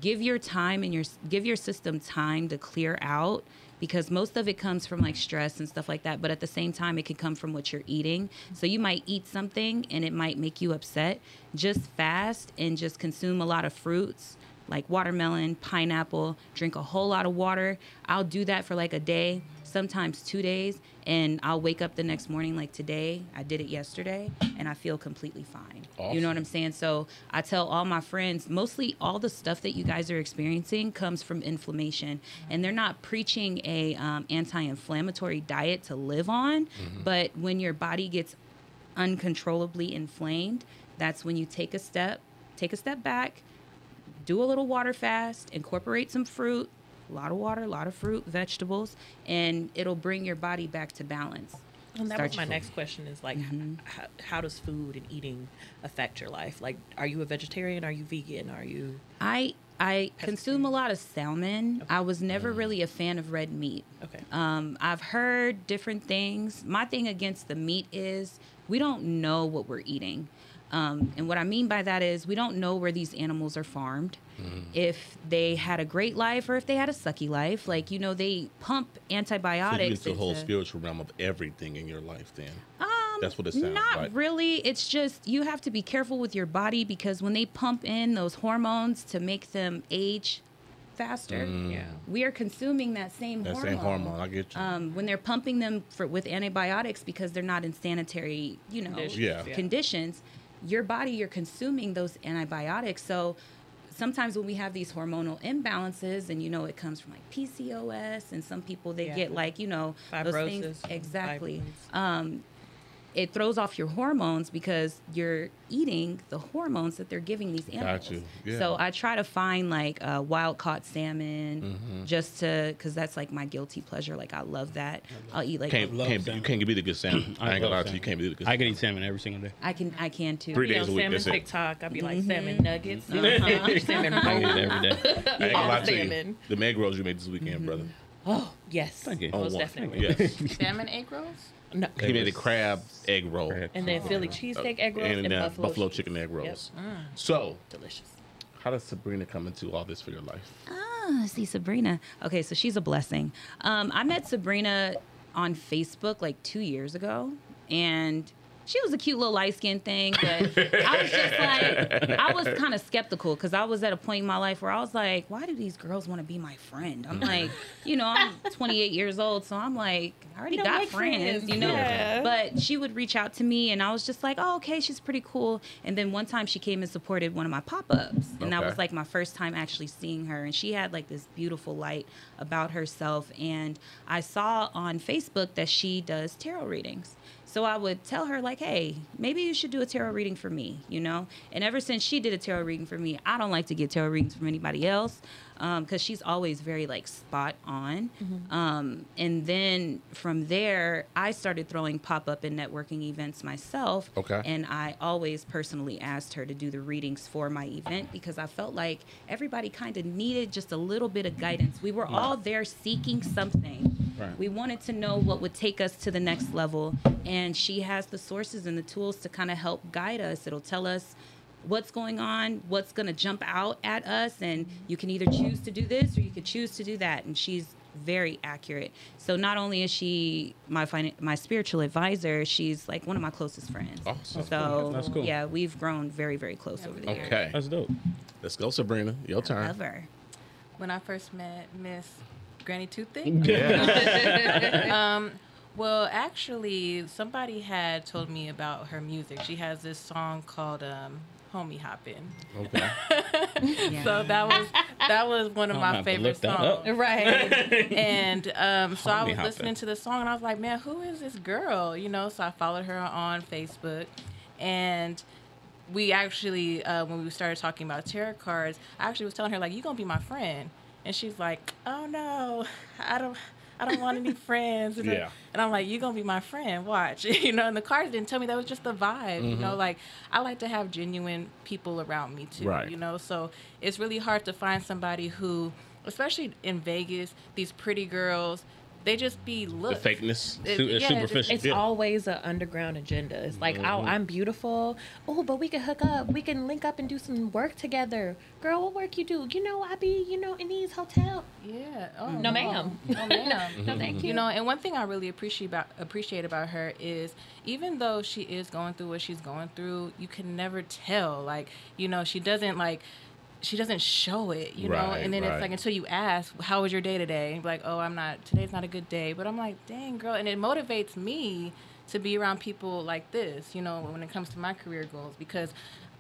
give your time and your give your system time to clear out because most of it comes from like stress and stuff like that but at the same time it can come from what you're eating so you might eat something and it might make you upset just fast and just consume a lot of fruits like watermelon pineapple drink a whole lot of water i'll do that for like a day sometimes two days, and I'll wake up the next morning like today. I did it yesterday, and I feel completely fine. You know what I'm saying? So I tell all my friends, mostly all the stuff that you guys are experiencing comes from inflammation, and they're not preaching a um, anti-inflammatory diet to live on, but when your body gets uncontrollably inflamed, that's when you take a step, take a step back, do a little water fast, incorporate some fruit, a lot of water, a lot of fruit, vegetables, and it'll bring your body back to balance. And that Start was my your- next question is like, Mm-hmm. how, how does food and eating affect your life? Like, are you a vegetarian? Are you vegan? Are you I I consume a lot of salmon. I was never really a fan of red meat. okay? Um, I've heard different things. My thing against the meat is we don't know what we're eating. Um, and what I mean by that is we don't know where these animals are farmed. If they had a great life or if they had a sucky life. Like, you know, they pump So you antibiotics. get the whole into- spiritual realm of everything in your life. Then Um, That's what it sounds Not like. really. It's just you have to be careful with your body because when they pump in those hormones to make them age faster, Yeah. we are consuming that same Mm. that hormone. same hormone. I get you. Um, when they're pumping them for with antibiotics because they're not in sanitary, you know, Conditions, Yeah. yeah. conditions, your body you're consuming those antibiotics. So sometimes when we have these hormonal imbalances, and you know it comes from like PCOS, and some people they Yeah. get like you know those things exactly. Um, it throws off your hormones because you're eating the hormones that they're giving these animals. Got you. Yeah. So I try to find like uh, wild caught salmon Mm-hmm. just to because that's like my guilty pleasure. Like I love that. I'll eat like can't, love can't, you salmon. can't be the good salmon. I, ain't gonna lie to you. salmon. Can't be the good. Salmon. I can eat salmon every single day. I can I can too. Three Be days on a week, salmon that's it. TikTok. I'll be like Mm-hmm. salmon nuggets, Uh-huh. salmon I eat rolls. it every day. I ain't gonna lie to you. The egg rolls you made this weekend, brother. Oh yes, Thank you. On most one. definitely. Yes. Salmon egg rolls? No. he made a crab egg roll. Crab. And then Philly cheesesteak egg rolls and, and, uh, buffalo, buffalo, chicken. chicken egg rolls. Yep. So, Delicious. how does Sabrina come into all this for your life? Ah, see Sabrina. Okay, so she's a blessing. Um, I met Sabrina on Facebook like two years ago, and she was a cute little light skinned thing, but I was just like, I was kind of skeptical because I was at a point in my life where I was like, why do these girls want to be my friend? I'm like, you know, I'm 28 years old, so I'm like, I already You don't got friends, friends, you know. yeah. But she would reach out to me, and I was just like, oh, okay, she's pretty cool. And then one time she came and supported one of my pop ups, and that was like my first time actually seeing her. And she had like this beautiful light about herself. And I saw on Facebook that she does tarot readings. So I would tell her like, "Hey, maybe you should do a tarot reading for me," you know. And ever since she did a tarot reading for me, I don't like to get tarot readings from anybody else because she's always very like spot on. Um, and then from there, I started throwing pop up and networking events myself. Okay. And I always personally asked her to do the readings for my event because I felt like everybody kind of needed just a little bit of guidance. We were all there seeking something. Right. We wanted to know what would take us to the next level. And she has the sources and the tools to kind of help guide us. It'll tell us what's going on, what's going to jump out at us. And you can either choose to do this or you could choose to do that. And she's very accurate. So not only is she my fin- my spiritual advisor, she's like one of my closest friends. Awesome. So That's cool. yeah, we've grown very very close over the years. Okay. That's dope. Let's go, Sabrina. Your turn. Love her. When I first met Miss Granny Too Thick. Yeah. Um, well, actually, somebody had told me about her music. She has this song called um, "Homie Hoppin'." okay. Yeah. So that was that was one of my favorite look that up. songs. Right. And um, so I was Hoppin'. listening to the song, and I was like, "Man, who is this girl?" You know. So I followed her on Facebook, and we actually, uh, when we started talking about tarot cards, I actually was telling her like, "You gonna be my friend?" And she's like, "Oh no, I don't." I don't want any friends. And, Yeah. and I'm like, you're going to be my friend. Watch. you know, and the cards didn't tell me that was just the vibe. You know, mm-hmm. like I like to have genuine people around me too. Right. You know, so it's really hard to find somebody who, especially in Vegas, these pretty girls, they just be look The fakeness. It- Su- it's yeah, superficial. It's Yeah. always an underground agenda. It's like, Mm-hmm. oh, I'm beautiful. Oh, but we can hook up. We can link up and do some work together. Girl, what work you do? You know, I be, you know, in these hotels. Yeah. Oh, No, ma'am. No, ma'am. No, thank you. You know, and one thing I really appreciate about appreciate about her is even though she is going through what she's going through, you can never tell. Like, you know, she doesn't like she doesn't show it, you know. And then right. it's like until you ask, "How was your day today?" Like, "Oh, I'm not. Today's not a good day." But I'm like, "Dang, girl," and it motivates me to be around people like this, you know, when it comes to my career goals because.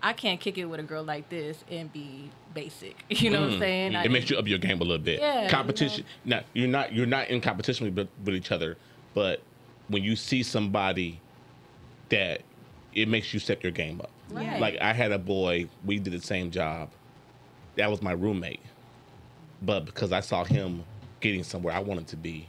I can't kick it with a girl like this and be basic. You know what I'm saying? I- Mm. It makes you up your game a little bit. Yeah, you competition. Now you're not you're not in competition with, with each other, but when you see somebody that it makes you step your game up. Right. Like I had a boy, we did the same job. That was my roommate, but because I saw him getting somewhere I wanted to be,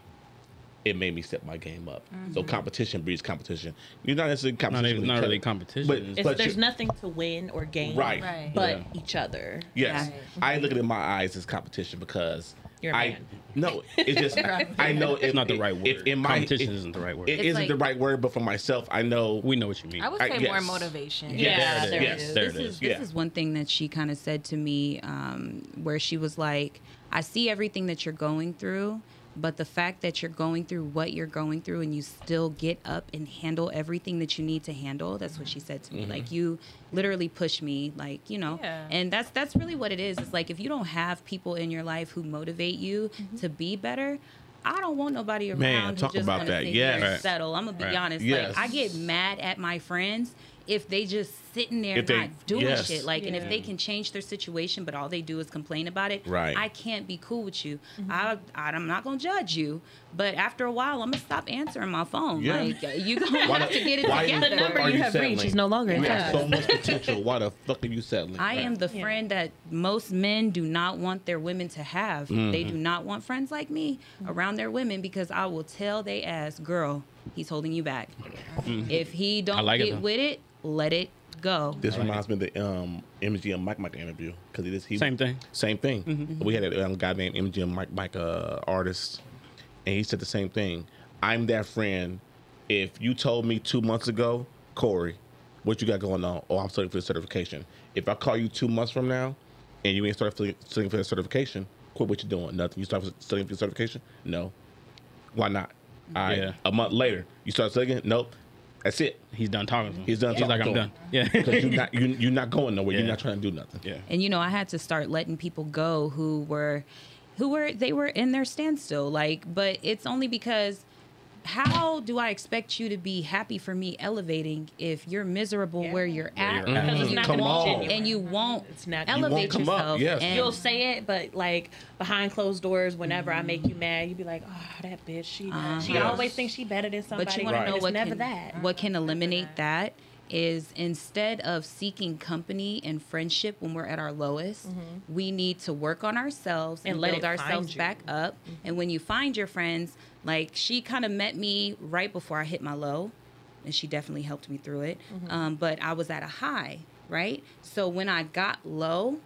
it made me step my game up. So mm-hmm. competition breeds competition. You're not necessarily competition. even- not really competition. but, It's- It's, but there's nothing to win or gain, Right. Right. But Yeah. each other. Yes, Right. I look at it in my eyes as competition because You're a I man. no, it's just I know It's not the right word. If in my Competition it- isn't the right word. It It's isn't like- the right word, but for myself, I know we know what you mean. I would I- say more yes. motivation. Yeah, there it there yes, it is. there this it is is. this Yeah. is one thing that she kind of said to me, um, where she was like, "I see everything that you're going through, but the fact that you're going through what you're going through and you still get up and handle everything that you need to handle." That's what she said to me. Mm-hmm. Like you literally push me, like you know, Yeah. and that's that's really what it is. It's like if you don't have people in your life who motivate you to be better. I don't want nobody around Man, who talk just about want to that. sit Yes. settle. I'm gonna be Right. honest. Yes. Like I get mad at my friends if they just sitting there If they- not doing yes. shit. Like, and if they can change their situation, but all they do is complain about it, Right. I can't be cool with you. Mm-hmm. I, I'm not gonna judge you, but after a while, I'm gonna stop answering my phone. Yeah. Like, you gonna Why have the- to get it why the together. The number you you have reached settling? is no longer You in have touch. so much potential. Why the fuck are you settling? I am the Yeah. friend that most men do not want their women to have. They Mm-hmm. do not want friends like me around their women because I will tell they ass, girl, he's holding you back. If he don't like get though. with it, let it go. This reminds me of the um, MGM Mike Mike interview because it is he Same thing. Same thing. We had a um, guy named MGM Mike Mike uh, artist, and he said the same thing. I'm that friend. If you told me two months ago, Corey, what you got going on? Oh, I'm studying for the certification. If I call you two months from now, and you ain't started for- studying for the certification, quit what you're doing. Nothing. You start studying for the certification? No. Why not? All right. Yeah. A month later, you start studying? Nope. That's it. He's done talking to him. He's done. He's like, I'm done. Yeah. Because you're not you, you're not going nowhere. Yeah. You're not trying to do nothing. yeah. and you know i had to start letting people go who were who were they were in their standstill like but it's only because how do i expect you to be happy for me elevating if you're miserable Yeah. where you're at you're at. Because it's and, not Come on. and you won't It's not- You elevate won't yourself yes. and You'll say it, but like behind closed doors, whenever I make mm-hmm. you mad, you'd be like, "Oh, that bitch, she she Yes. always thinks she better than somebody." But you want Right. to know It's what never can, that. what can eliminate that is instead of seeking company and friendship when we're at our lowest, mm-hmm. we need to work on ourselves and, And let build ourselves back up. Mm-hmm. And when you find your friends, like she kind of met me right before I hit my low, and she definitely helped me through it. Um, but I was at a high, right? So when I got low,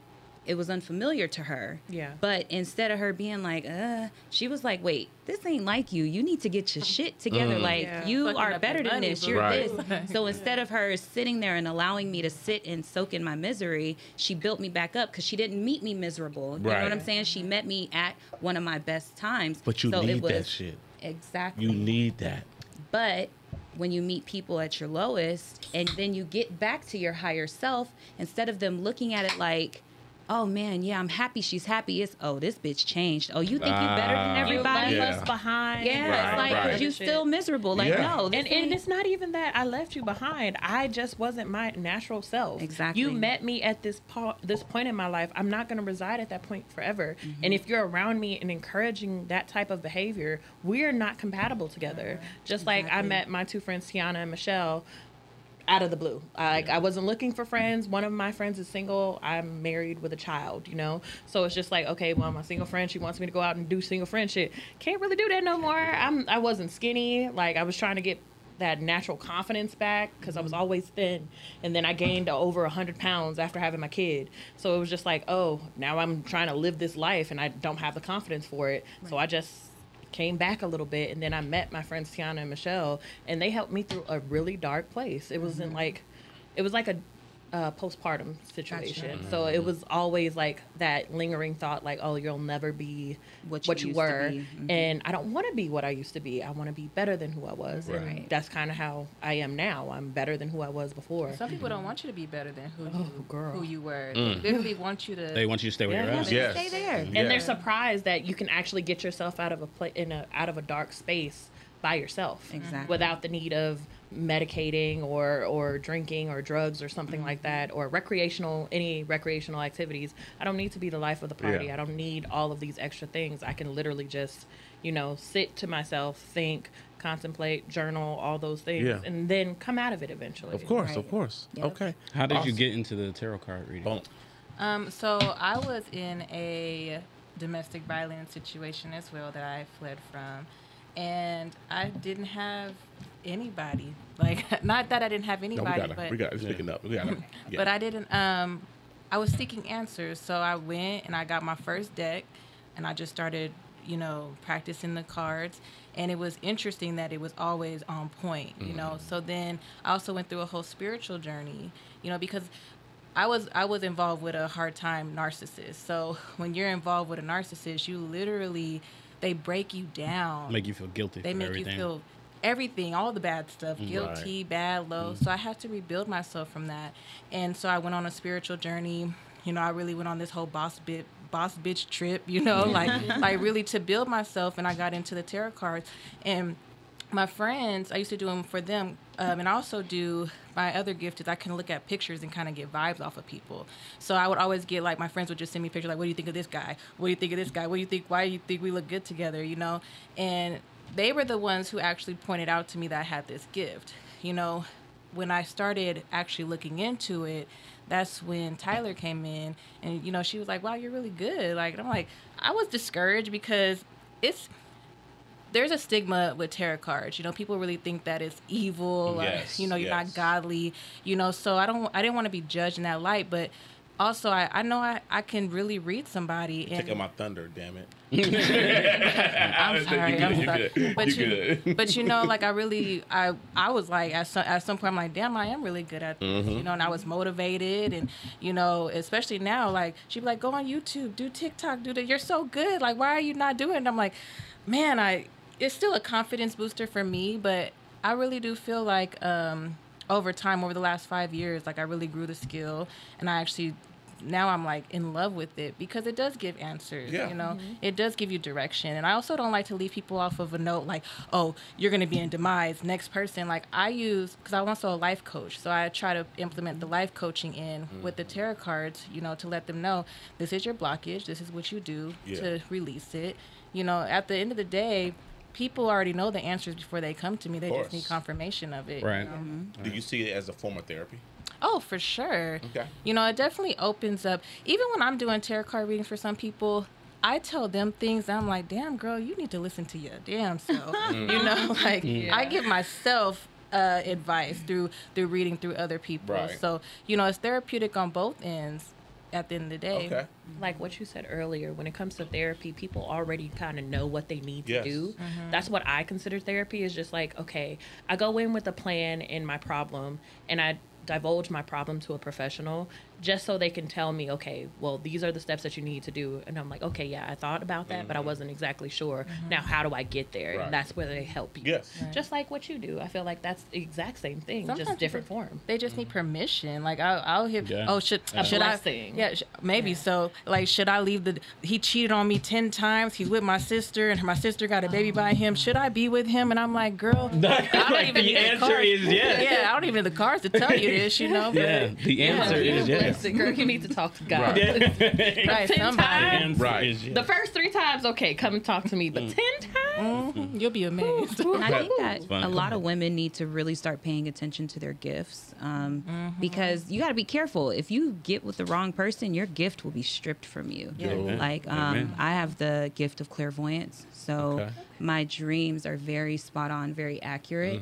it was unfamiliar to her. Yeah. But instead of her being like, uh, she was like, wait, this ain't like you. You need to get your shit together. Like, Yeah. you Fucking are better than this. You're Right. this. So instead of her sitting there and allowing me to sit and soak in my misery, she built me back up because she didn't meet me miserable. You know what I'm saying? She met me at one of my best times. But you so need it was, that shit. Exactly. You need that. But when you meet people at your lowest and then you get back to your higher self, instead of them looking at it like, oh man, yeah, I'm happy she's happy, it's, oh, this bitch changed. Oh, you think you're better than Ah. You everybody? left Yeah. us behind. Yeah, Right, it's like, right. but you still miserable. Like, Yeah. no. And, and it's not even that I left you behind. I just wasn't my natural self. Exactly. You met me at this po- this point in my life. I'm not going to reside at that point forever. Mm-hmm. And if you're around me and encouraging that type of behavior, we're not compatible together. Just like I met my two friends Tiana and Michelle out of the blue. Like I wasn't looking for friends. One of my friends is single. I'm married with a child, you know. So it's just like, okay, well, my single friend, she wants me to go out and do single friend shit. Can't really do that no more. I'm I wasn't skinny. Like I was trying to get that natural confidence back because I was always thin, and then I gained over hundred pounds after having my kid. So it was just like, oh, now I'm trying to live this life, and I don't have the confidence for it. So I just came back a little bit and then I met my friends Tiana and Michelle and they helped me through a really dark place. It was in mm-hmm. like it was like a uh, postpartum situation. Gotcha. So it was always like that lingering thought, like, oh, you'll never be What what you you, used to were, be. Mhm. and I don't want to be what I used to be. I want to be better than who I was, Right. and that's kind of how I am now. I'm better than who I was before. Some people don't want you to be better than who you, Oh, girl. who you were. Mm. They literally want you to. They want you to stay where Yeah, you're yeah, at. they- Yes. Stay there. and Yeah. they're surprised that you can actually get yourself out of a pla- in a out of a dark space by yourself Exactly. without the need of medicating or or drinking or drugs or something like that or recreational any recreational activities i don't need to be the life of the party Yeah. i don't need all of these extra things i can literally just you know sit to myself think contemplate journal all those things Yeah. and then come out of it eventually Of course, Right. of course. Yep. Okay. How did you get into the tarot card reading? Boom. Um, so I was in a domestic violence situation as well that I fled from, and I didn't have anybody. Like, not that I didn't have anybody, No, we anybody, got it. but We got it. It's picking up. We got it. Yeah. but I didn't. Um, I was seeking answers, so I went and I got my first deck, and I just started, you know, practicing the cards. And it was interesting that it was always on point, you know. So then I also went through a whole spiritual journey, you know, because I was I was involved with a hard time narcissist. So when you're involved with a narcissist, you literally they break you down. Make you feel guilty. They for make everything. you feel everything, all the bad stuff, guilty, bad, low. So I had to rebuild myself from that. And so I went on a spiritual journey. You know, I really went on this whole boss bit boss bitch trip, you know, like like really to build myself and I got into the tarot cards and my friends, I used to do them for them, um, and I also do my other gift is I can look at pictures and kind of get vibes off of people. So I would always get like my friends would just send me pictures like, "What do you think of this guy? What do you think of this guy? What do you think? Why do you think we look good together?" You know, and they were the ones who actually pointed out to me that I had this gift. You know, when I started actually looking into it, that's when Tyler came in, and you know she was like, "Wow, you're really good." Like, and I'm like, I was discouraged because it's there's a stigma with tarot cards. You know, people really think that it's evil. or, Yes, you know, you're yes. not godly. You know, so I don't. I didn't want to be judged in that light, but also I, I know I, I can really read somebody and Taking my thunder, damn it. I'm sorry. You I'm sorry. good, But you you, good. but you know, like I really, I, I was like at some, at some point, I'm like, damn, I am really good at this, Mm-hmm. you know. And I was motivated, and you know, especially now, like she'd be like, go on YouTube, do TikTok, do that. You're so good. Like, why are you not doing? it? I'm like, man, I. It's still a confidence booster for me, but I really do feel like um, over time, over the last five years, like I really grew the skill, and I actually now I'm like in love with it because it does give answers. Yeah. You know, mm-hmm. it does give you direction. And I also don't like to leave people off of a note like, oh, you're going to be in demise. Next person. Like I use, because I'm also a life coach. So I try to implement the life coaching in with the mm-hmm. tarot cards, you know, to let them know this is your blockage. This is what you do Yeah. to release it. You know, at the end of the day, people already know the answers before they come to me. They just need confirmation of it. you Right. know? Mm-hmm. Do you see it as a form of therapy? Oh, for sure. Okay. You know, it definitely opens up. Even when I'm doing tarot card readings for some people, I tell them things. I'm like, damn, girl, you need to listen to your damn self. You know, like I give myself uh, advice through through reading through other people. Right. So you know, it's therapeutic on both ends. At the end of the day. Okay. like what you said earlier when it comes to therapy people already kind of know what they need Yes. to do Mm-hmm. that's what i consider therapy is just like okay i go in with a plan and my problem and i divulge my problem to a professional just so they can tell me okay well these are the steps that you need to do and i'm like okay yeah i thought about that but i mm-hmm. wasn't exactly sure mm-hmm. now how do i get there Right. and that's where they help you Yes. just like what you do i feel like that's the exact same thing Sometimes just different people- form They just need mm-hmm. permission. Like I'll, I'll hear, Yeah. oh should A should blessing. I? Yeah, sh- maybe so. Like should I leave the? He cheated on me ten times. He's with my sister, and my sister got a baby oh. by him. Should I be with him? And I'm like, girl, I don't Like, even the answer cards. is yes. Yeah, I don't even need the cards to tell you this. You know. But, Yeah, the answer Yeah, is yes. Listen, girl you need to talk to god Right. Right, Ten somebody. The times? Right. is yes. The first three times, okay, come and talk to me. But ten times, Mhm, You'll be amazed. And I think that fun. a lot of women need to really start paying attention to their gifts um, because you got to be careful. If you get with the wrong person, your gift will be stripped from you. Yeah. Amen. Like um, I have the gift of clairvoyance, so Okay. my dreams are very spot on, very accurate.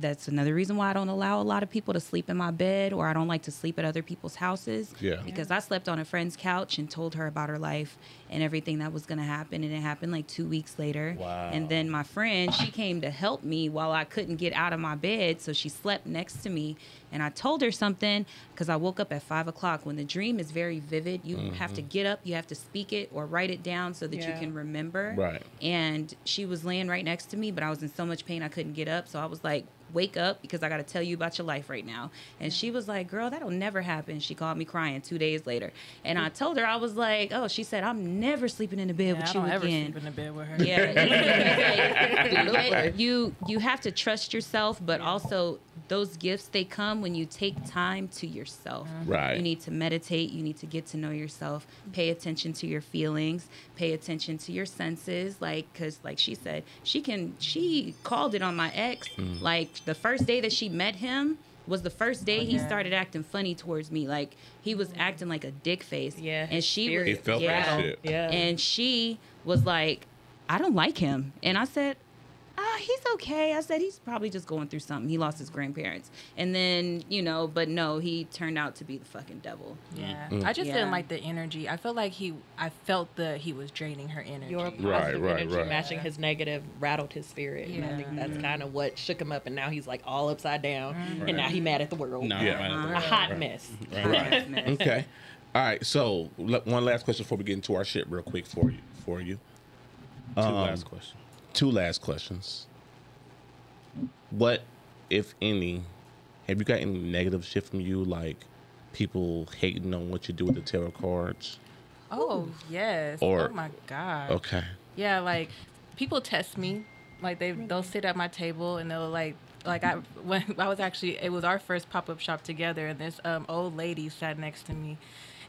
That's another reason why I don't allow a lot of people to sleep in my bed or I don't like to sleep at other people's houses. Yeah. Because I slept on a friend's couch and told her about her life and everything that was going to happen. And it happened like two weeks later. Wow. And then my friend, she came to help me while I couldn't get out of my bed. So she slept next to me. And I told her something because I woke up at five o'clock. When the dream is very vivid, you mm-hmm. have to get up, you have to speak it or write it down so that you can remember. Right. And she was laying right next to me, but I was in so much pain I couldn't get up. So I was like, wake up because I got to tell you about your life right now. And she was like, girl, that'll never happen. She called me crying two days later. And I told her, I was like, oh, she said, I'm never sleeping in the bed Yeah, with I you don't ever again. sleep in the bed with her. Yeah, Like, you you have to trust yourself, but also those gifts they come when you take time to yourself. Uh-huh. Right. You need to meditate. You need to get to know yourself. Pay attention to your feelings. Pay attention to your senses. Like, cause like she said, she can. She called it on my ex. Mm. Like the first day that she met him was the first day oh, he started acting funny towards me. Like he was acting like a dick face. Yeah, And she spirit. was He felt yeah. that shit. Yeah. And she was like, I don't like him. And I said, ah, he's okay. I said, he's probably just going through something. He lost his grandparents. And then, you know, but no, he turned out to be the fucking devil. Yeah, Mm. I just Yeah. didn't like the energy. I felt like he, I felt that he was draining her energy. Your positive Right, right, energy right. matching his negative rattled his spirit. And I Yeah. think that's kind of what shook him up. And now he's like all upside down. And now he mad at the world. No, Yeah. right. A hot mess. Right. okay. All right. So le- one last question before we get into our shit, real quick for you. For you, Two Um, last questions. Two last questions. What, if any, have you got any negative shit from you, like people hating on what you do with the tarot cards? Oh yes. Or- oh my god. Okay. Yeah, like people test me. Like they they'll sit at my table and they'll like like I when I was actually it was our first pop up shop together and this um old lady sat next to me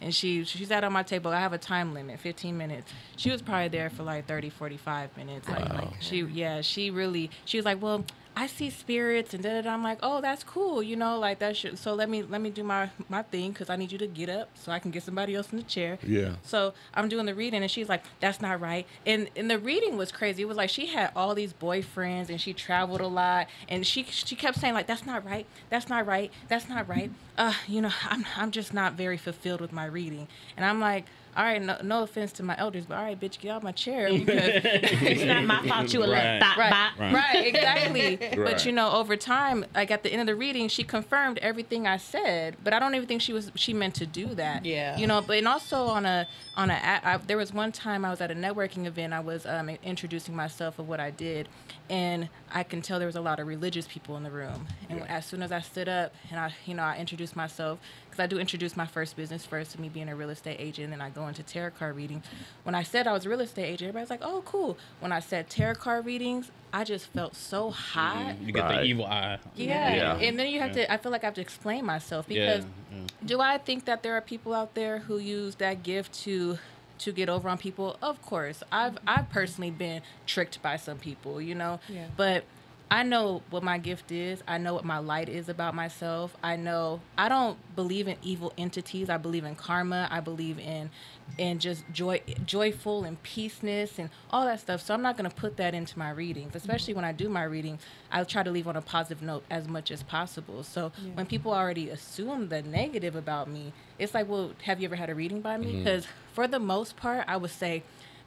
and she she sat on my table. I have a time limit, 15 minutes. She was probably there for like 30 45 minutes. Like, Wow. like she yeah, she really she was like, "Well, I see spirits and da da da." I'm like, "Oh, that's cool, you know, like that should so let me let me do my my thing cuz I need you to get up so I can get somebody else in the chair." Yeah. So I'm doing the reading, and she's like, "That's not right." And and the reading was crazy. It was like she had all these boyfriends, and she traveled a lot, and she she kept saying like, "That's not right. That's not right. That's not right." Uh, you know, I'm I'm just not very fulfilled with my reading, and I'm like. All right, no, no offense to my elders, but all right, bitch, get out my chair because it's not my fault you were Right. little right, bot. Right. right, exactly. Right. But you know, over time, like at the end of the reading, she confirmed everything I said. But I don't even think she was she meant to do that. Yeah. You know, but and also on a on a I, there was one time I was at a networking event. I was um, introducing myself of what I did, and I can tell there was a lot of religious people in the room. And as soon as I stood up and I you know I introduced myself because I do introduce my first business first to me being a real estate agent, and I go into tarot card reading. When I said I was a real estate agent, everybody's like, "Oh, cool." When I said tarot card readings, I just felt so hot. Mm, you get Right. the evil eye. Yeah. Yeah. and then you have Yeah. to. I feel like I have to explain myself because Yeah. because mm-hmm. do I think that there are people out there who use that gift to to get over on people? Of course, I've I've personally been tricked by some people, you know. Yeah. But I know what my gift is. I know what my light is about myself. I know I don't believe in evil entities. I believe in karma. I believe in and just joy joyful and peaceness and all that stuff. So I'm not going to put that into my readings, especially when I do my reading. I try to leave on a positive note as much as possible. So when people already assume the negative about me, it's like, well, have you ever had a reading by me? Mm-hmm. Because for the most part, I would say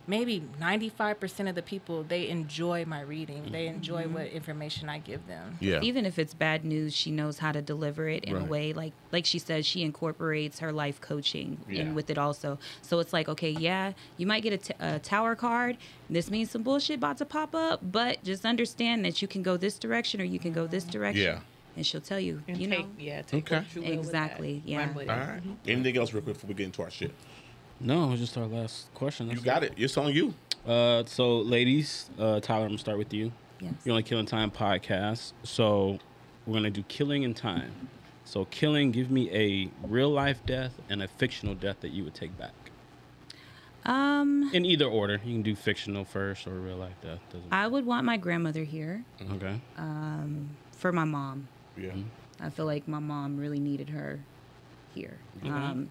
maybe 95% of the people they enjoy my reading they mm-hmm. enjoy mm-hmm. what information i give them Yeah. Even if it's bad news, she knows how to deliver it in Right. a way like like she said she incorporates her life coaching Yeah. in with it also. So it's like, okay, yeah, you might get a, t- a tower card. This means some bullshit about to pop up, but just understand that you can go this direction or you can go this mm-hmm. direction. Yeah. And she'll tell you, And you take, know. yeah, take Okay. what you will with that. Exactly, yeah. Run with it. All right. Anything else, real quick, before we get into our shit? No, it's just our last question. You got it. It's on you. Uh, so ladies, uh, Tyler, I'm gonna start with you. Yes. You're only killing time podcast. So we're gonna do killing in time. So killing, give me a real life death and a fictional death that you would take back. Um, In either order, you can do fictional first or real life death. Doesn't I would want my grandmother here okay. Um, for my mom. Yeah. I feel like my mom really needed her here. Um,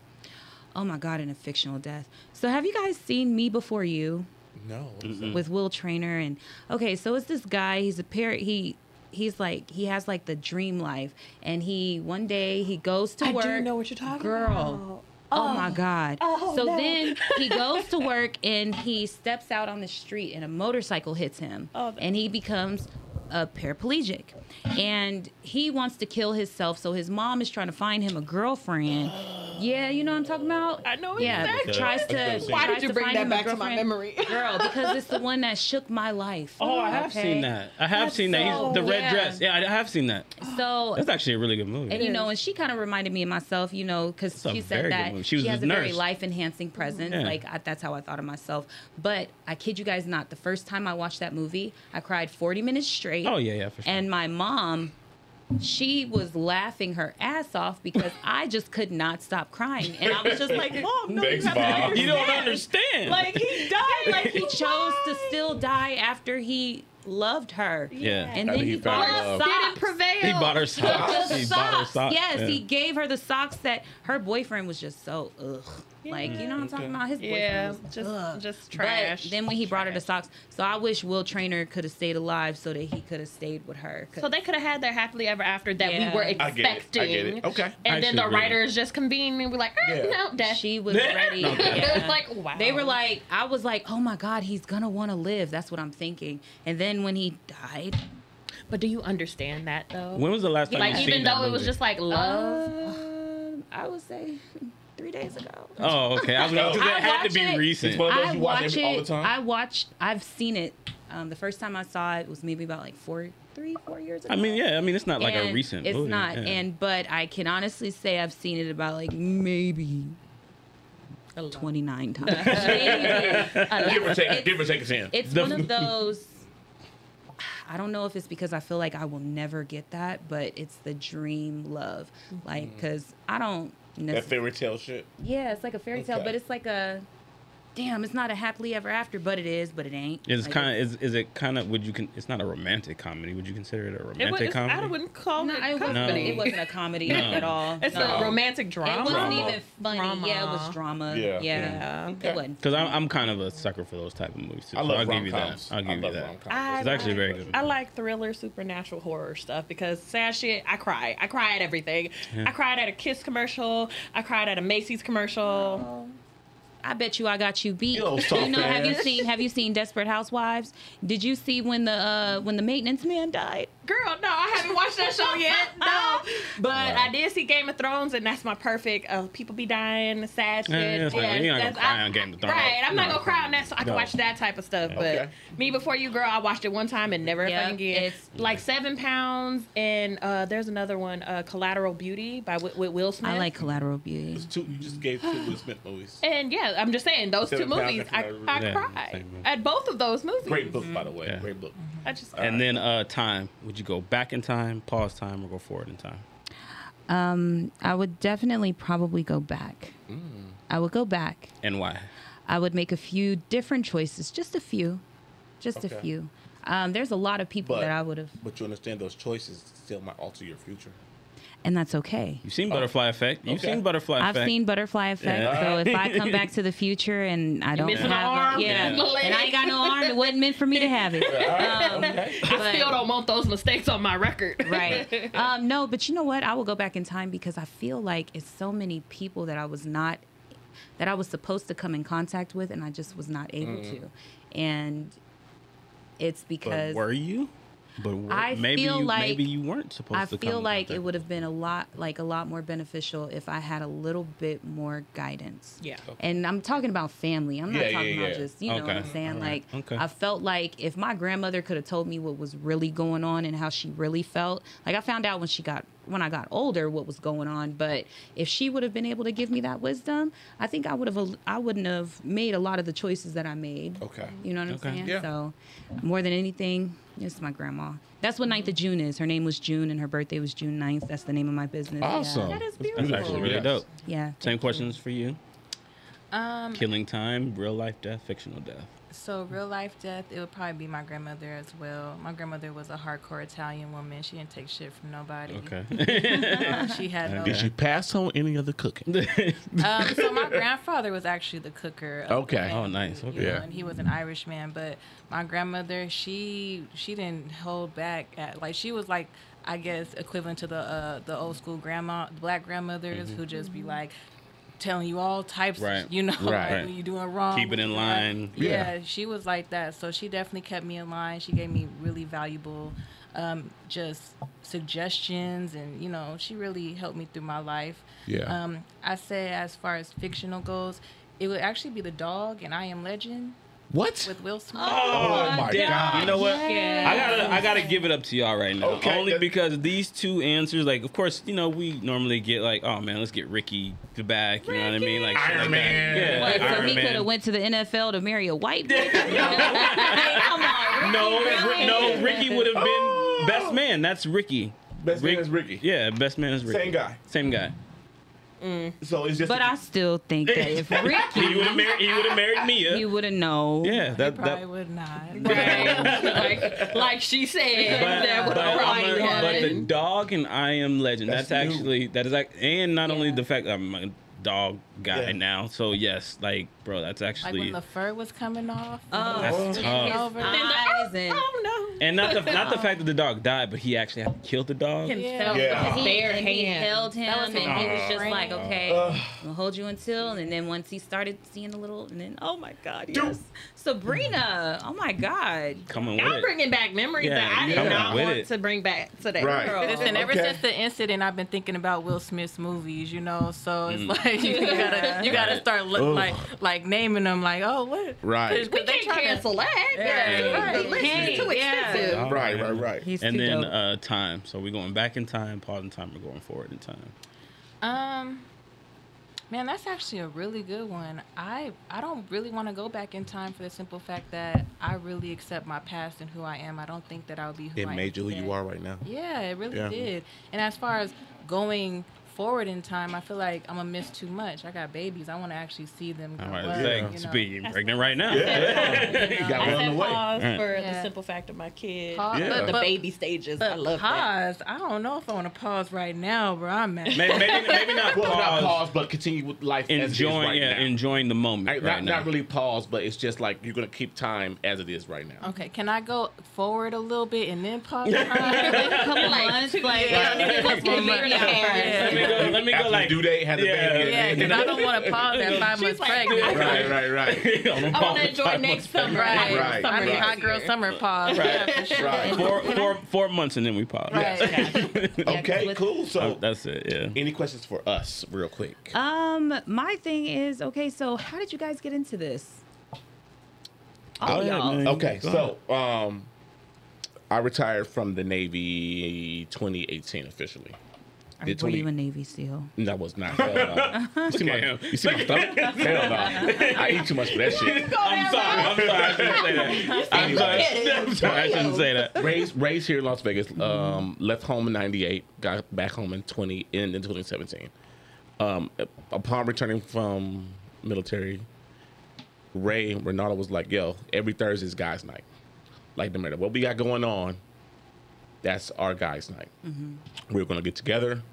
oh my God, in a fictional death. So have you guys seen Me Before You No. with Will Traynor? And okay, so it's this guy. He's a parrot. He he's like he has like the dream life, and he one day he goes to I work. do know what you're talking girl. about. Oh, oh. my God. Oh, so no. then he goes to work and he steps out on the street and a motorcycle hits him. Oh. And he becomes a paraplegic. And he wants to kill himself. So his mom is trying to find him a girlfriend. Yeah, you know what I'm talking about? I know Yeah, exactly. tries to. Why did you bring that back to my memory? Girl, because it's the one that shook my life. Oh, I have Okay? seen that. I have That's seen that. He's, so- the red yeah. dress. Yeah, I have seen that. So That's actually a really good movie. And you know, and she kind of reminded me of myself, you know, because she said that movie. She was has a a very life enhancing presence. Yeah. Like I, that's how I thought of myself. But I kid you guys not, the first time I watched that movie, I cried 40 minutes straight. Oh yeah, yeah, for sure. And my mom, she was laughing her ass off because I just could not stop crying, and I was just like, "Mom, no, you Thanks, have to you don't understand." understand. Like he died, like he chose to still die after he loved her. yeah. And After then he he, bought her socks. Didn't prevail. he bought her socks. The He bought her socks. socks. Yes, yeah. he gave her the socks that her boyfriend was just so ugh. Like you know what I'm talking about? His boyfriend Yeah, was just ugh. just trash. But then when he brought her the Trash. socks, so I wish Will Traynor could have stayed alive so that he could have stayed with her. So they could have had their happily ever after that Yeah. we were expecting. I get it. I expecting. get it. Okay. And I then the actually really- writers just convened and we were like, eh, Yeah. no, death. she was ready. it yeah. was like, wow. They were like, I was like, oh my God, he's gonna want to live. That's what I'm thinking. And then when he died, but do you understand that though? When was the last time like you even though that it was just like love. uh, I would say three days ago. Oh, okay. I was gonna, 'cause I it had to be it. recent. It's one of those I you watch watch every- all the it. time? I watched. I've seen it. Um, the first time I saw it was maybe about like four, three, four years ago. I mean, yeah. I mean, it's not like a recent. It's movie. not. yeah. And but I can honestly say I've seen it about like maybe twenty nine times. Maybe. Give or take, give or take a ten. It's The- one of those. I don't know if it's because I feel like I will never get that, but it's the dream love, like because I don't. That fairy tale shit. yeah, it's like a fairy tale, Okay. but it's like a. Damn, it's not a happily ever after, but it is, but it ain't. It's Like, kind of is, is it kind of would you can it's not a romantic comedy would you consider it a It was, romantic it's- I comedy wouldn't call No, it it wasn't. comedy. It wasn't a comedy No. at all. It's No. a romantic drama. It wasn't Drama. even funny. Drama. Yeah, it was drama. Yeah. Yeah, Yeah. Okay. it wasn't. because I'm, I'm kind of a sucker for those type of movies too. I so love I'll give you that. I'll I give you that. I It's actually very good. I like thriller, supernatural horror stuff because sad shit. I cry. I cry at everything. I cried at a Kiss commercial. I cried at a Macy's commercial. I bet you I got you beat. You You know, have you seen have you seen Desperate Housewives? Did you see when the uh when the maintenance man died? Girl, no, I haven't watched that show yet. No, but I did see Game of Thrones, and that's my perfect. Uh, people be dying, sad shit. Yeah, yeah, it's like, you're not gonna that's- cry I- on Game of Thrones. Right, I'm not gonna cry on that, so I can No. watch that type of stuff. But Okay. me before you, girl, I watched it one time and never Yeah, fucking again. it's- like Seven Pounds, and uh, there's another one, uh, Collateral Beauty by with, with Will Smith. I like Collateral Beauty. It's two. You just gave two Will Smith movies. And yeah, I'm just saying those two Seven Pounds movies. I, Collateral I Beauty. Yeah, cried at both of those movies. Great book, by the way. Yeah. Great book. I just and then uh time would you go back in time pause time or go forward in time Um, I would definitely probably go back. Mm. I would go back. and why I would make a few different choices, just a few, just Okay. a few. Um, there's a lot of people But- that I would have, But you understand those choices still might alter your future. And that's okay. you've seen butterfly effect you've Okay. seen butterfly Effect. I've seen Butterfly Effect, Yeah. so if I come back to the future and I don't have an arm, a, yeah, missing and I ain't got no arm, it wasn't meant for me to have it. Um, I but- still don't want those mistakes on my record. right. Um, no, but you know what? I will go back in time because I feel like it's so many people that I was not, that I was supposed to come in contact with, and I just was not able Mm. to. And it's but because were you but were, I maybe feel you like- maybe you weren't supposed I to feel come like it would have been a lot, like a lot more beneficial if I had a little bit more guidance. Yeah. And I'm talking about family. I'm not Yeah, talking yeah, about yeah. just, you know what I'm saying? Alright. Like, Okay. I felt like if my grandmother could have told me what was really going on and how she really felt, like I found out when she got, when I got older what was going on. But if she would have been able to give me that wisdom, I think I would have, I wouldn't have made a lot of the choices that I made. Okay. You know what I'm Okay. saying? Yeah. So, more than anything, it's my grandma. That's what 9th of June is. Her name was June, and her birthday was June 9th. That's the name of my business. Yeah. Awesome. That is beautiful. that's beautiful. actually really Yes. dope Yeah. same questions for you Um, killing time real life death fictional death So real life death, it would probably be my grandmother as well. My grandmother was a hardcore Italian woman. She didn't take shit from nobody. Okay. Um, she had no. Did she pass on any of the cooking? Um, so my grandfather was actually the cooker. Okay. oh, nice. You Okay. know, Yeah. and he was an Irish man, but my grandmother, she she didn't hold back. At, like she was like, I guess equivalent to the uh, the old school grandma, black grandmothers who just be like telling you all types, Right. of, you know, Right. like you're doing wrong. Keep it in Yeah. line. Yeah. Yeah. she was like that. So she definitely kept me in line. She gave me really valuable, um, just suggestions, and you know, she really helped me through my life. Yeah. Um, I say as far as fictional goes, it would actually be the dog and I Am Legend What? with Will Smith. Oh, oh my damn. God. You know what? Yeah. I gotta, I gotta give it up to y'all right now. Okay. Only because these two answers, like, of course, you know, we normally get like, oh man, let's get Ricky the back. You know what I mean? Like Iron like Man. That. Yeah, Like, so Iron he could have went to the NFL to marry a white bitch. Come on, No, Ricky, no, Ricky would have been oh. best man. That's Ricky. Best man is Ricky. Yeah, best man is Ricky. Same guy. Same guy. Mm. So it's just. But I still think that if Ricky, would have married. He would have married Mia. he would have known. yeah, that Probably that. would not. Right. like, like she said, But, that would have probably a- but the dog and I am legend. That's That's, actually that is like, and not only the fact that I'm a dog guy Yeah. now. So yes, like bro, that's actually Like when the fur was coming off. Oh, That's and tough. his Over. eyes and Oh no. and not the not the fact that the dog died, but he actually had to kill the dog. Himself Yeah. with his he, bare and he hands. held him, and his he was just friend. like, okay, Ugh. we'll hold you until. And then once he started seeing a little, and then oh my god, yes, Sabrina, oh my god, Coming with I'm it. bringing back memories Yeah, that I did not want it. to bring back today. Right. Girl. Listen, ever Okay. since the incident, I've been thinking about Will Smith's movies. You know, so it's Mm. like you gotta you gotta start look, like like naming them. Like, oh, what? Right. 'Cause We they can't tryna- cancel that. Yeah, right. The list is too Hey, yeah. Right, right, right. he's and then dope. uh time. So we're going back in time, pause in time, we're going forward in time. Um, man, that's actually a really good one. I I don't really want to go back in time for the simple fact that I really accept my past and who I am. I don't think that I'll be who It I made you am who you are right now. Yeah, it really Yeah. did. And as far as going forward in time, I feel like I'm gonna miss too much. I got babies. I want to actually see them. I grow might up, say, you know. speaking pregnant right now. You know. got I one on said the way. pause Right. for Yeah. the simple fact of my kid. Pause- Yeah. but- The but- baby stages. I but love that. pause. I don't know if I want to pause right now, bro. I'm mad. Maybe, maybe, maybe not Well, not pause. pause, but continue with life as it is Enjoying, right yeah, now. enjoying the moment I- right not, now. not really pause, but it's just like you're gonna keep time as it is right now. Okay, can I go forward a little bit and then pause? time? a couple Like, months, two like years. a couple Let's get months. married Yeah. Let me go. Let me After go. Like due date, had the Yeah. baby. yeah, because I don't want to pause at five months like, pregnant. Right, right, right. on a I want to enjoy next summer. Right, Right. I need right. hot girl summer pause. Yeah, for sure. Right. Four, four, four months and then we pause. Right. Okay, cool. So, Oh, that's it. Yeah. any questions for us, real quick? Um, my thing is, okay, so how did you guys get into this? All Go ahead, y'all. man. Okay, Go so um, I retired from the Navy 2018 officially. Are, Did were 20 you a Navy SEAL? That was not. Hell no. You see my, you see my stomach? Hell no. I eat too much for that shit. I'm sorry. I'm sorry. I shouldn't say that. I'm sorry. I'm sorry. I shouldn't say that. Raised, raised here in Las Vegas. Um, left home in '98. Got back home in 20 in, in 2017. Um, upon returning from military, Ray and Renata was like, "Yo, every Thursday is guys' night. Like no matter what we got going on, that's our guys' night. Mm-hmm. We are gonna get together,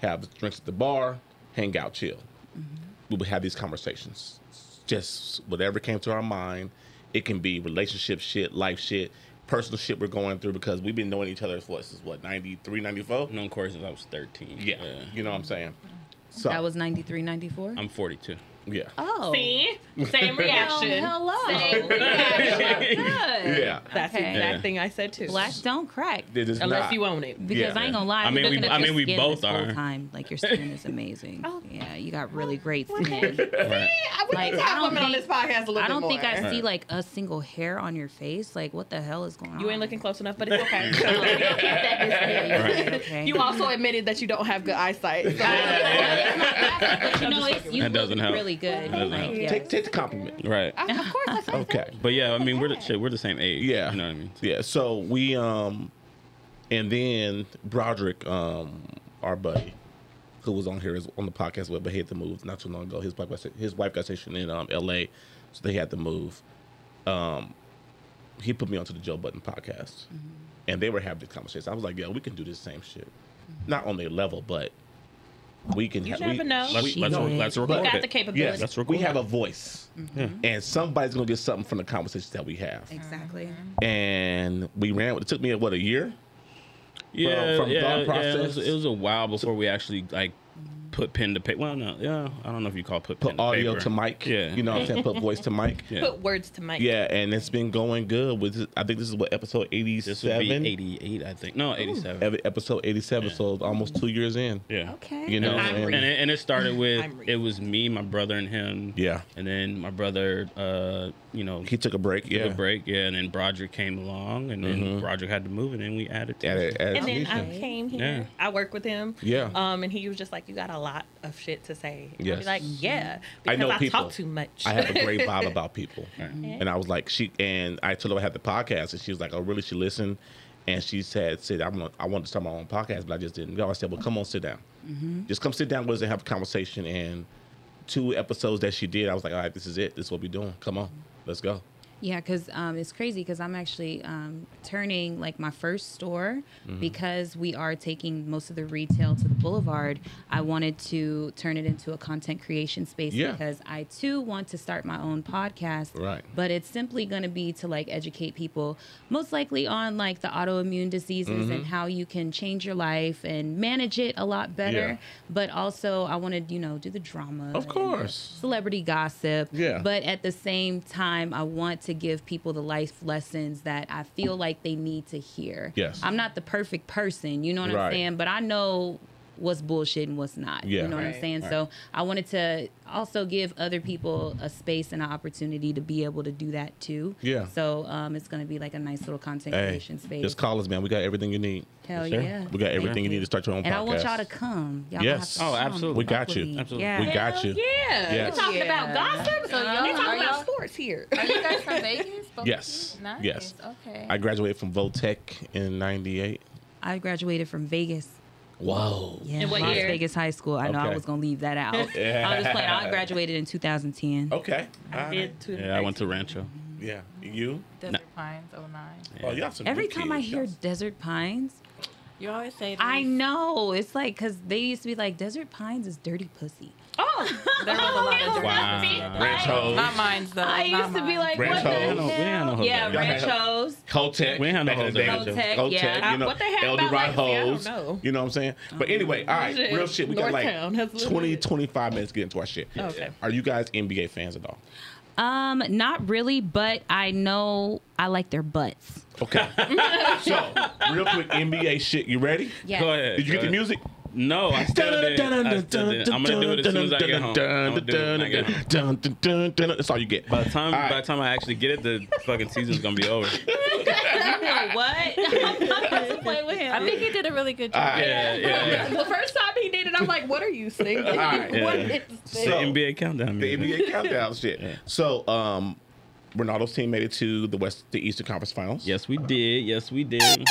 have drinks at the bar, hang out, chill. Mm-hmm. We would have these conversations. Just whatever came to our mind. It can be relationship shit, life shit, personal shit we're going through because we've been knowing each other for this is what 93, 94? Known course since I was 13. Yeah, you know what I'm saying. So That was 93, 94? I'm 42. Yeah, oh. See? Same reaction. hello. Same reaction. Good. yeah. That's the exact Yeah. thing I said too. Blacks don't crack. It is Unless not. you own it. Because Yeah. I ain't gonna lie, I mean, we- I mean, we both this whole are. time. Like your skin is amazing. Oh. Yeah, you got really great skin. Right. Yeah, we Like, need to I have don't women on think- this podcast a little I don't think I more. see like a single hair on your face. Like, what the hell is going on? You ain't looking close enough, but it's okay. Right, okay. You also admitted that you don't have good eyesight. So. but you know, it's, you That look doesn't help. Really good. That doesn't Like, help. yeah. Take take the compliment. Right. of course, that's what I said. Okay. But yeah, I mean, we're the shit. We're the same age. Yeah. You know what I mean? Yeah. So we um, and then Broderick, um, our buddy, who was on here is on the podcast with, but he had to move not too long ago. His wife got his wife got stationed in um L.A., so they had to move. um, he put me onto the Joe Budden podcast, and they were having this conversation. I was like, "Yeah, we can do this same shit, not on their level, but we can." You ha- never we, know. Let's, let's, no, let's but- record got it. the capability. Yes, Let's we have it. a voice, Yeah. and somebody's gonna get something from the conversations that we have. Exactly. And we ran. It took me what a year. Yeah, from yeah, thought yeah, it, was, process? it was a while before we actually like put pen to paper. Well, no, yeah, I don't know if you call it put, Put to audio paper. to mic. Yeah. you know what I'm saying. Put voice to mic. Yeah. Put words to Mike. Yeah, and it's been going good. With I think this is what episode This 87. 88, I think. No, 87. Every- Episode 87, Yeah. so almost two years in. Yeah. Okay. You know, And and- And it, and it started with it was me, my brother, and him. Yeah. And then my brother, uh, you know, he took a break. took Yeah, a break. Yeah. And then Broderick came along, and then Mhm. Broderick had to move, and then we added. To At it. it- And then I Okay. came here. Yeah. I work with him. Yeah. Um, and he was just like, "You got a lot of shit to say." And I'd Yes. be like, mm-hmm. "Yeah." I know I people. talk too much. I have a great vibe about people. Right. And I was like, she and I told her I had the podcast, and she was like, "Oh, really?" She listened, and she said, "Sid, I'm gonna, I wanted to start my own podcast, but I just didn't go." I said, "Well, come on, sit down. Mm-hmm. Just come sit down with us and have a conversation." And two episodes that she did, I was like, "All right, this is it. This is what we're doing. Come on, let's go." Yeah, because um, it's crazy because I'm actually um, turning like my first store Mm-hmm. because we are taking most of the retail to the boulevard. I wanted to turn it into a content creation space Yeah. because I too want to start my own podcast. Right. But it's simply going to be to like educate people, most likely on like the autoimmune diseases Mm-hmm. and how you can change your life and manage it a lot better. Yeah. But also, I wanted you know do the drama, Of course. celebrity gossip. Yeah. But at the same time, I want to give people the life lessons that I feel like they need to hear. Yes. I'm not the perfect person, you know what Right. I'm saying? But I know what's bullshit and what's not. Yeah. You know what I'm Right. saying? So I wanted to also give other people a space and an opportunity to be able to do that too. Yeah. So um, it's going to be like a nice little content Hey, creation space. just call us, man. We got everything you need. Hell Yes, yeah. We got Thank everything you need to start your own And podcast. I want y'all to come. Y'all Yes. have to Oh, absolutely. We got you. Absolutely. Yeah. We got you. Yeah. Yes. We're talking about Yeah. gossip. So y'all- You're talking about sports here. Are you guys from Vegas? Both? Yes. Nice. Yes. Okay. I graduated from Votech in '98. I graduated from Vegas. Whoa. Yeah, In what Las year? Vegas High School. I know I was gonna leave that out. I'm just playing. I graduated in 2010. Okay. I All right. did too. Yeah, I went to Rancho. Yeah. You? Desert Pines, 09. Oh, y'all some Every good time I hear Y'all- Desert Pines, You always say I know it's like because they used to be like Desert Pines is dirty pussy. Oh, There was a lot of dirty Wow. pussy. Ranch hoes. Not mine, though. I not used to be mine. like, Ranch what the hoes. We ain't had no hell? hoes Yeah, there. ranchos. Hotech. We ain't had no back in hoes the day. there. Hotech, Hotech, yeah. you know, What they had El about Dorado Legacy, I don't hoes. know. You know what I'm saying? But anyway, all right, Shit. real shit. We got like has little 20, bit. 25 minutes to get into our shit. Okay. Are you guys NBA fans at all? Um, not really, but I know I like their butts. Okay. so, real quick NBA shit. You ready? Yeah. Go ahead. Did you go get the music? No, I still did. I still did. I'm gonna do it as soon as I get home. I'm gonna do it when I get home. That's all you get. By the time, All by the time I actually get it, the fucking season's gonna be over. what? I'm not gonna play with him. I think he did a really good job. All right. Yeah, yeah. yeah. the first time he did it, I'm like, "What are you singing? right, What yeah. is this?" So- NBA countdown. the music. NBA countdown shit. So, um, Ronaldo's team made it to the West, the Eastern Conference Finals. Yes, we did. Yes, we did.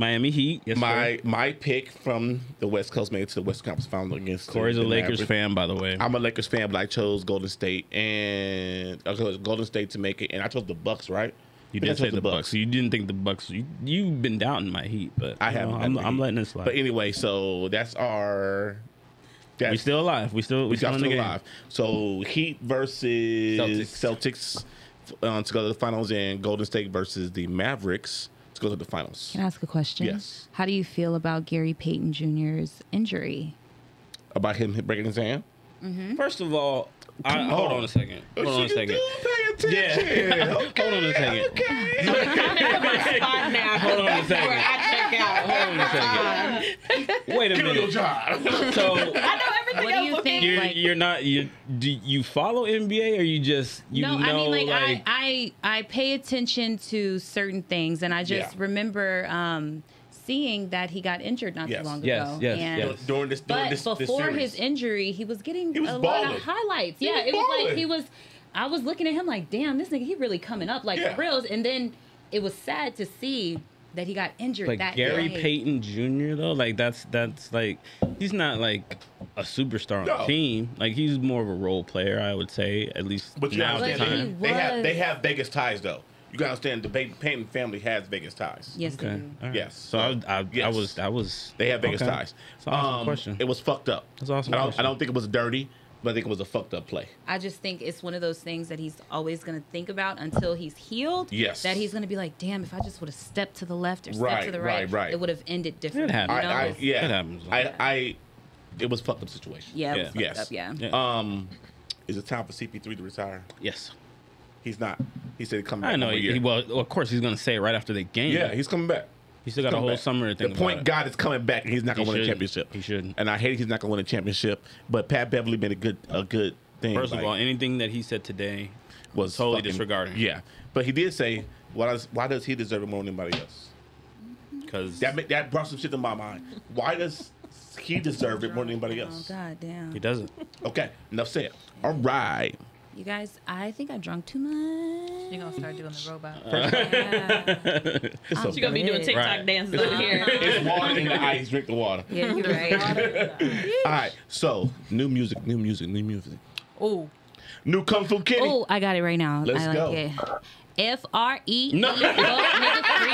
Miami Heat. Yes, My sir. my pick from the West Coast made it to the West Conference Finals against. the- Corey's a the Lakers Mavericks. fan, by the way. I'm a Lakers fan, but I chose Golden State and I chose Golden State to make it, and I chose the Bucks. Right? You I think I did say chose the Bucks. You didn't think the Bucks. You you've been doubting my Heat, but I you haven't. know, had I'm, I'm letting it slide. But anyway, so that's our. That's, we still alive. We still we we still in the still game. alive. So Heat versus Celtics, uh, to go to the finals, and Golden State versus the Mavericks to go to the finals. Can I ask a question? Yes. How do you feel about Gary Payton Jr.'s injury? About him breaking his hand. Mm-hmm. First of all, I, hold on. on a second. Hold on a second. do pay Yeah. attention. Hold on a second. Spot now. Hold on a Before second. I check out. Hold on a second. Wait a Do your minute. job. So I know everything What do you think? you're Like- you're not you do you follow NBA or you just you no, know I mean like, like I, I I pay attention to certain things, and I just Yeah. remember remember um, seeing that he got injured not Yes. too long Yes, ago. yes, and, yes. During this, during But this, this before series. his injury, he was getting He was a lot of highlights. He yeah, was it was balling. like he was. I was looking at him like, damn, this nigga, he really coming up like Yeah. for reals. And then it was sad to see that he got injured Like that Gary day. Payton Jr. though, like that's that's like he's not like a superstar on No. the team. Like he's more of a role player, I would say, at least But now understand, But he they, they have they have Vegas ties though. You gotta understand the Payton Payton family has Vegas ties. Yes, they Okay. do. all right. Yes. So I, I, I was that was They have Vegas okay. ties. That's an awesome Um, question. It was fucked up. That's an awesome I don't. I don't think it was dirty, but I think it was a fucked up play. I just think it's one of those things that he's always going to think about until he's healed. Yes. That he's going to be like, damn, if I just would have stepped to the left or stepped Right, to the right, right, right. it would have ended differently. happens. you I, I yeah. It happens. I, I it was fucked up situation. yeah, it Yeah. was fucked Yes. up, yeah. Yeah. Um, is it time for CP3 to retire? yes. He's not. He said he'd come back. I know. He, he- well, of course, he's gonna say it right after the game. yeah, he's coming back. he still got a whole back. summer to The think point about guard is coming back, and he's not gonna win a championship. He shouldn't. And I hate he's not gonna win a championship. But Pat Beverley made a good a good thing. it. First of like, all, anything that he said today was totally fucking- disregarding. Yeah, but he did say, "Why does why does he deserve it more than anybody else?" because That that brought some shit to my mind. Why does he deserve it more than anybody Oh, else? God damn. he doesn't. Okay, enough said. All right. You guys, I think I drunk too much. You're gonna start doing the robot. Yeah, It's She's gonna be doing Right. TikTok Right. dances over here. It's water in the ice. Drink the water. yeah you're right. All right. So new music, new music, new music. Oh. New Kung Fu Kitty. oh, I got it right now. Let's I like go. it. F R E. No. Fuck nigga free.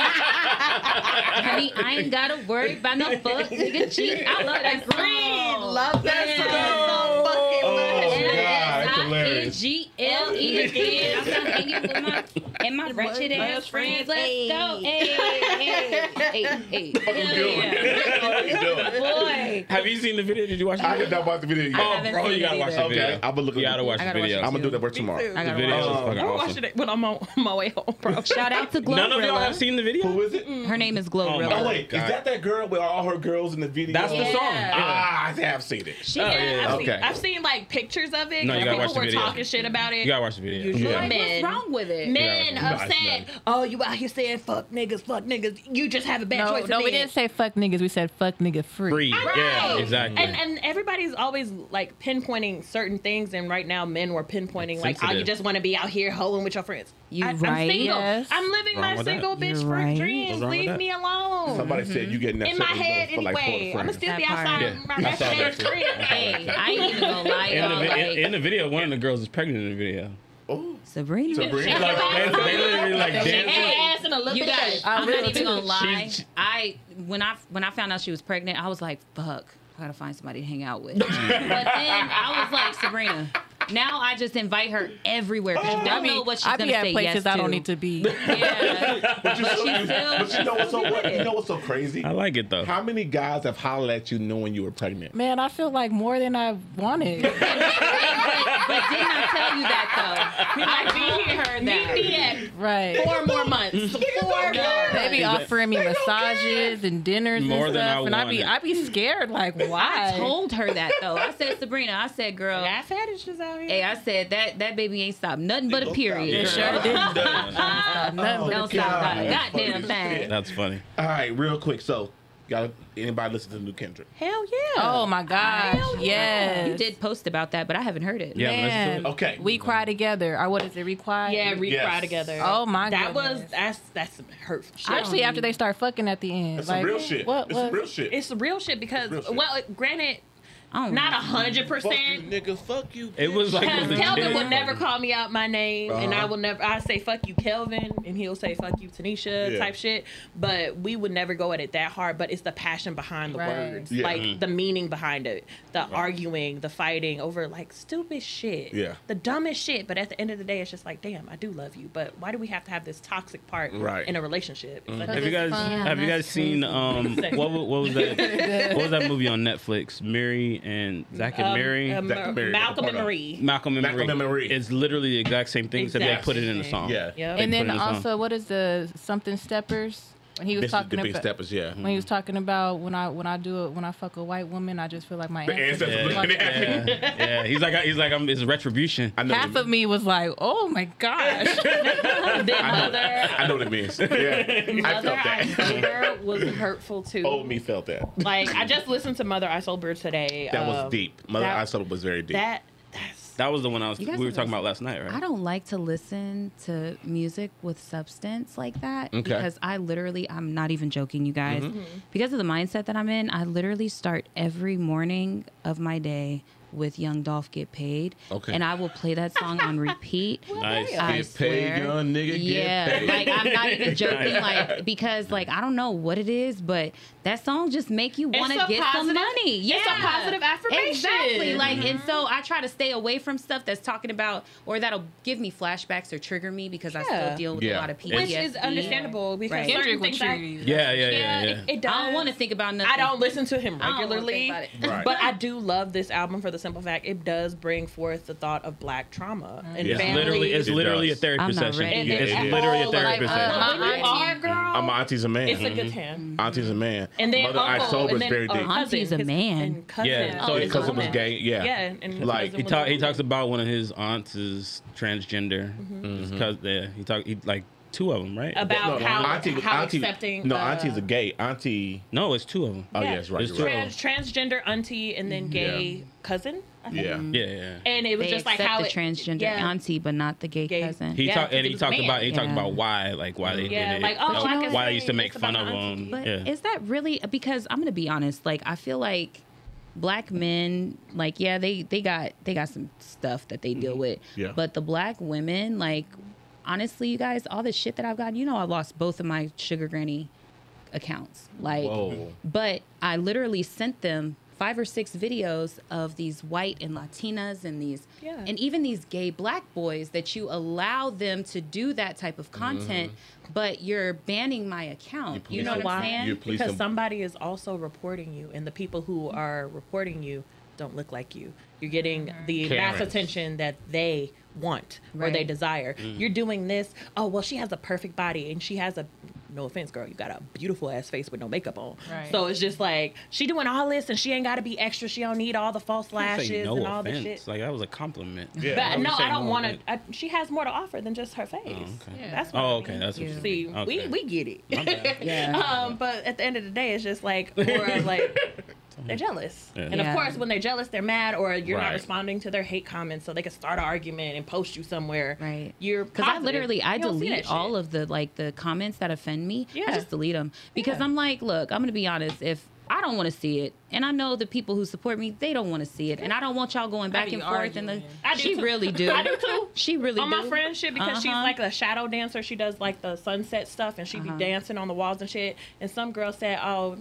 Honey, I ain't gotta worry about no fuck nigga cheat. I love that song. Love that Yeah. song it's hilarious. G-L-E again. I'm not hanging with my and my wretched ass friends. Let's go. Hey, hey, hey, hey. What you doing? What you doing? Boy. Have you seen the video? Did you watch the I video? did not watch the video yet. I haven't bro, you gotta watch either. the Okay. I'm gonna look You gotta watch the video. I'm gonna do that work tomorrow. I The gotta video is watch. fucking I'm watching it when I'm on my way home, bro. Shout out to Glow. None of y'all have seen the video. Who is it? Her name is Oh, Glorilla. Oh wait, is that that girl with all her girls in the video? That's the song. Ah, I have seen it. She Oh, got- yeah, I've, Okay. seen, I've seen like pictures of it. No, you gotta people watch the were video. Talking shit about it. You gotta watch the video. Usually Yeah. Like, men, what's wrong with it? men Yeah. upset. Nice, nice. Oh, you out here saying fuck niggas, fuck niggas. You just have a bad no, choice. no, of we men. didn't say fuck niggas. We said fuck nigga free. Free. Yeah, exactly. And and everybody's always like pinpointing certain things, and right now men were pinpointing like, oh, you just want to be out here hoeing with your friends. You I, I'm single. Yes. I'm living Wrong my with that? single bitch You're right. dreams. What's wrong with Leave me alone. Somebody said you getting that In my head, vote for like anyway. I'm gonna still be outside Yeah. my I best saw that friend's too. crib. Hey, I ain't even gonna lie, in, y'all. the, vi- Like, in, in the video, one of the girls is pregnant in the video. Oh, Sabrina. Sabrina. Like, they, they literally like Shake dancing. her ass in a little You bit. guys, I I'm not even gonna lie. She- I when I when I found out she was pregnant, I was like, fuck, I gotta find somebody to hang out with. but then I was like, Sabrina. Now I just invite her everywhere because oh, I don't be, know what she's I gonna be at say places yes I don't need to be. Yeah, but you, But know, she you, still- but you know what's so what, you know what's so crazy? I like it though. How many guys have hollered at you knowing you were pregnant? Man, I feel like more than I wanted. but, but didn't I tell you that though? I told her that. Meet me at right. four more months. Four more. They be offering me massages and dinners More and than stuff, I and I be wanted. I be scared. Like, why? I told her that though. I said, Sabrina, I said, girl, Got fetishes out here. hey, I said that that baby ain't stopped nothing but a period. It girl. sure didn't. Nothing but Don't stop God. goddamn thing. That's funny. All right, real quick. So, got anybody listen to the new Kendrick? Hell yeah. Oh my gosh! Hell Yes. You did post about that, but I haven't heard it. Yeah, listen to Man, it. Okay. we cry together. Or what is it? We cry. Yeah, we Yes. cry together. Oh my god! That was that's that's some hurtful shit. Actually, after they start fucking at the end, It's like some real shit. What? it's what? some real shit. it's real shit because Real shit. well, granted, Oh, not a hundred fuck you, percent. nigga. Fuck you. It was like Because Kelvin kid. would never call me out my name, and I Uh-huh. will never. I say fuck you, Kelvin, and he'll say fuck you, Tanisha, Yeah. type shit. But we would never go at it that hard. But it's the passion behind the Right. words, Yeah. like the meaning behind it, the arguing, the fighting over like stupid shit, Yeah. the dumbest shit. But at the end of the day, it's just like, damn, I do love you, but why do we have to have this toxic part Right. in a relationship? It's like, Have you guys fun. have you guys That's seen um what, wa- what was that what was that movie on Netflix? Mary and Zach and um, Mary. um, Zach and Mary, Malcolm and Porno. Marie. Malcolm and Malcolm Marie. and Marie. It's literally the exact same thing, except they put it in a song. Yeah. Yep. And then put it in a song. also, what is the something steppers? When he was This is talking the big about steppers. Yeah. when he was talking about when I when I do it when I fuck a white woman, I just feel like my The ancestors. ancestors fucked looking at me. me. Yeah, yeah. He's like he's like I'm it's retribution. I know. Half of me was like, "Oh my gosh!" Then I mother, know, I know what it means. Yeah. I mother felt that. Sober was hurtful too. Old me felt that. Like I just listened to Mother I Sober today. That was um, deep. Mother that- I Sober was very deep. That that's That was the one I was. We were talking this- about last night, right? I don't like to listen to music with substance like that Okay. because I literally, I'm not even joking, you guys. Mm-hmm. Because of the mindset that I'm in, I literally start every morning of my day with Young Dolph Get Paid. Okay. And I will play that song on repeat. Nice. I Get paid, swear. young nigga, get yeah, paid. like I'm not even joking, like because like I don't know what it is, but that song just make you want to a get some money. Yeah, it's a positive affirmation. Exactly. Like, and Mm-hmm. so I try to stay away from stuff that's talking about or that'll give me flashbacks or trigger me because I still deal with Yeah. a lot of PTSD. Which is understandable because Right. certain things I, yeah, yeah, yeah, yeah, yeah. It, it does. I don't want to think about nothing. I don't listen to him I don't regularly, think about it. Right. but I do love this album for the simple fact it does bring forth the thought of black trauma and Yeah. It's family. literally, it's It literally does. a therapy I'm not session. ready. Yeah, it's it is. literally a therapy like, uh, session. my when you auntie- are, girl, I'm my auntie's a man. it's a good time. Auntie's a man. And then Mother I uncle, sober and is then very uh, deep. cousin, Auntie's a man. cousin. Yeah, So Oh, his cousin was gay. Yeah. Yeah, and, and Like, He was talk. He talks about one of his aunts is transgender. Mm-hmm. Because yeah, he talk. He like two of them, right? about No, how, auntie, how auntie, accepting. No, uh, auntie's a gay. Auntie. no, it's two of them. Oh Yeah. yes, right. It's You're right. trans, transgender auntie and then gay cousin. I think. Yeah. Yeah, yeah. And it was They just like how the it, transgender yeah. auntie, but not the gay, Gay. cousin. He Yeah, talked 'cause and he talked man. about he talked about why like why they Yeah, did it. like, oh, But you why is they used to make fun of the him. But yeah. is that really because I'm gonna be honest? Like I feel like black men, like yeah, they they got they got some stuff that they deal with. Yeah. But the black women, like honestly, you guys, all the shit that I've gotten, you know, I lost both of my sugar granny accounts. Like, Whoa. but I literally sent them five or six videos of these white and Latinas and these Yeah. and even these gay black boys that you allow them to do that type of content, mm-hmm. but you're banning my account. You You, know police what I'm saying? Because them. somebody is also reporting you, and the people who are reporting you don't look like you. You're getting the mass attention that they want or they Right. desire. You're doing this. Oh well, she has a perfect body, and she has a. No offense, girl. You got a beautiful ass face with no makeup on. Right. So it's just like she doing all this, and she ain't got to be extra. She don't need all the false lashes no and all the offense. shit. Like that was a compliment. Yeah. But Why no, I don't no want offense? to. She has more to offer than just her face. Oh, okay. That's what Oh, I mean. That's what Yeah. you See, okay. we we get it. Yeah. um, but at the end of the day, it's just like more of like they're mm-hmm. jealous, Yeah. and of course, when they're jealous, they're mad, or you're Right. not responding to their hate comments, so they can start an argument and post you somewhere. Right. You're Because I literally I You don't see delete all of the like the comments that offend me. Yeah. I Yeah. just delete them because Yeah. I'm like, look, I'm gonna be honest. If I don't want to see it, and I know the people who support me, they don't want to see it, and I don't want y'all going back be and forth. And the. I do she too. really do. I do too. She really do on do. my friendship because she's Uh-huh. like a shadow dancer. She does like the sunset stuff and she Uh-huh. be dancing on the walls and shit. And some girl said, "Oh,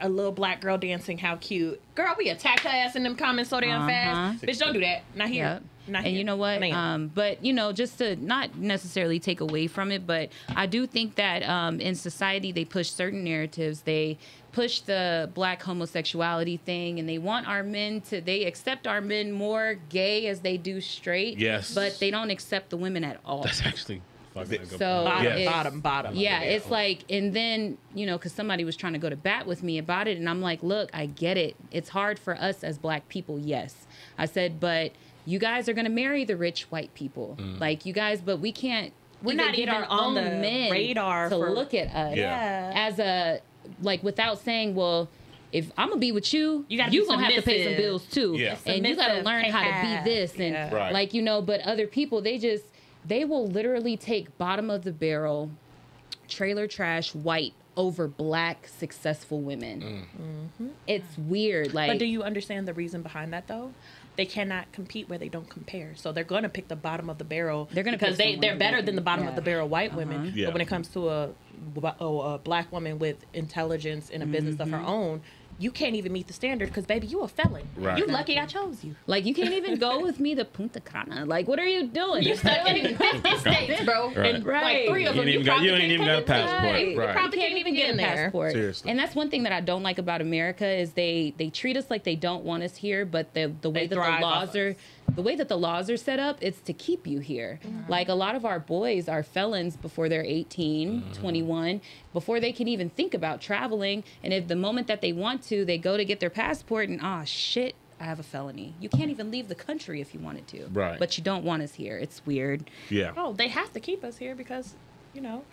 a little black girl dancing, how cute." Girl, we attacked her ass in them comments so damn Uh-huh. fast. Bitch, don't do that. Not here. Yep. Not and here. you know what? Um, but you know, just to not necessarily take away from it, but I do think that um, in society they push certain narratives. They push the black homosexuality thing, and they want our men to. They accept our men more gay as they do straight. Yes. But they don't accept the women at all. That's actually fucking a good So point. bottom, it's- bottom, bottom. Yeah, it's like, and then you know, because somebody was trying to go to bat with me about it, and I'm like, look, I get it. It's hard for us as black people. Yes, I said, but you guys are gonna marry the rich white people, like you guys, but we can't. We're either not get even our on the men radar to for- look at us Yeah. as a like without saying, well. If I'm gonna be with you, You gotta you be gonna have to pay some bills too, Yeah. and you gotta learn how to be this and Yeah. Right. like you know. But other people, they just they will literally take bottom of the barrel trailer trash white over black successful women. It's weird. Like, Mm. But do you understand the reason behind that though? They cannot compete where they don't compare. So they're going to pick the bottom of the barrel. They're gonna because they they're better than the bottom yeah. of the barrel white women. Yeah. But when it comes to a, a, a black woman with intelligence in a business of her own, you can't even meet the standard because baby, you a felon. Right. You lucky I chose you. like you can't even go with me to Punta Cana. Like, what are you doing? You stuck in 50 states, bro. Right. And Right. like three of You them, ain't you even got- you ain't even got a passport. Right. You Right. probably You can't even get in a there. passport. Seriously. And that's one thing that I don't like about America is they they treat us like they don't want us here, but the the way They that the off laws us. are the way that the laws are set up, it's to keep you here. Like a lot of our boys are felons before they're 18, 21, before they can even think about traveling. And if the moment that they want to, they go to get their passport and ah shit, I have a felony. You can't even leave the country if you wanted to. Right. But you don't want us here. It's weird. Yeah. Oh, they have to keep us here because, you know,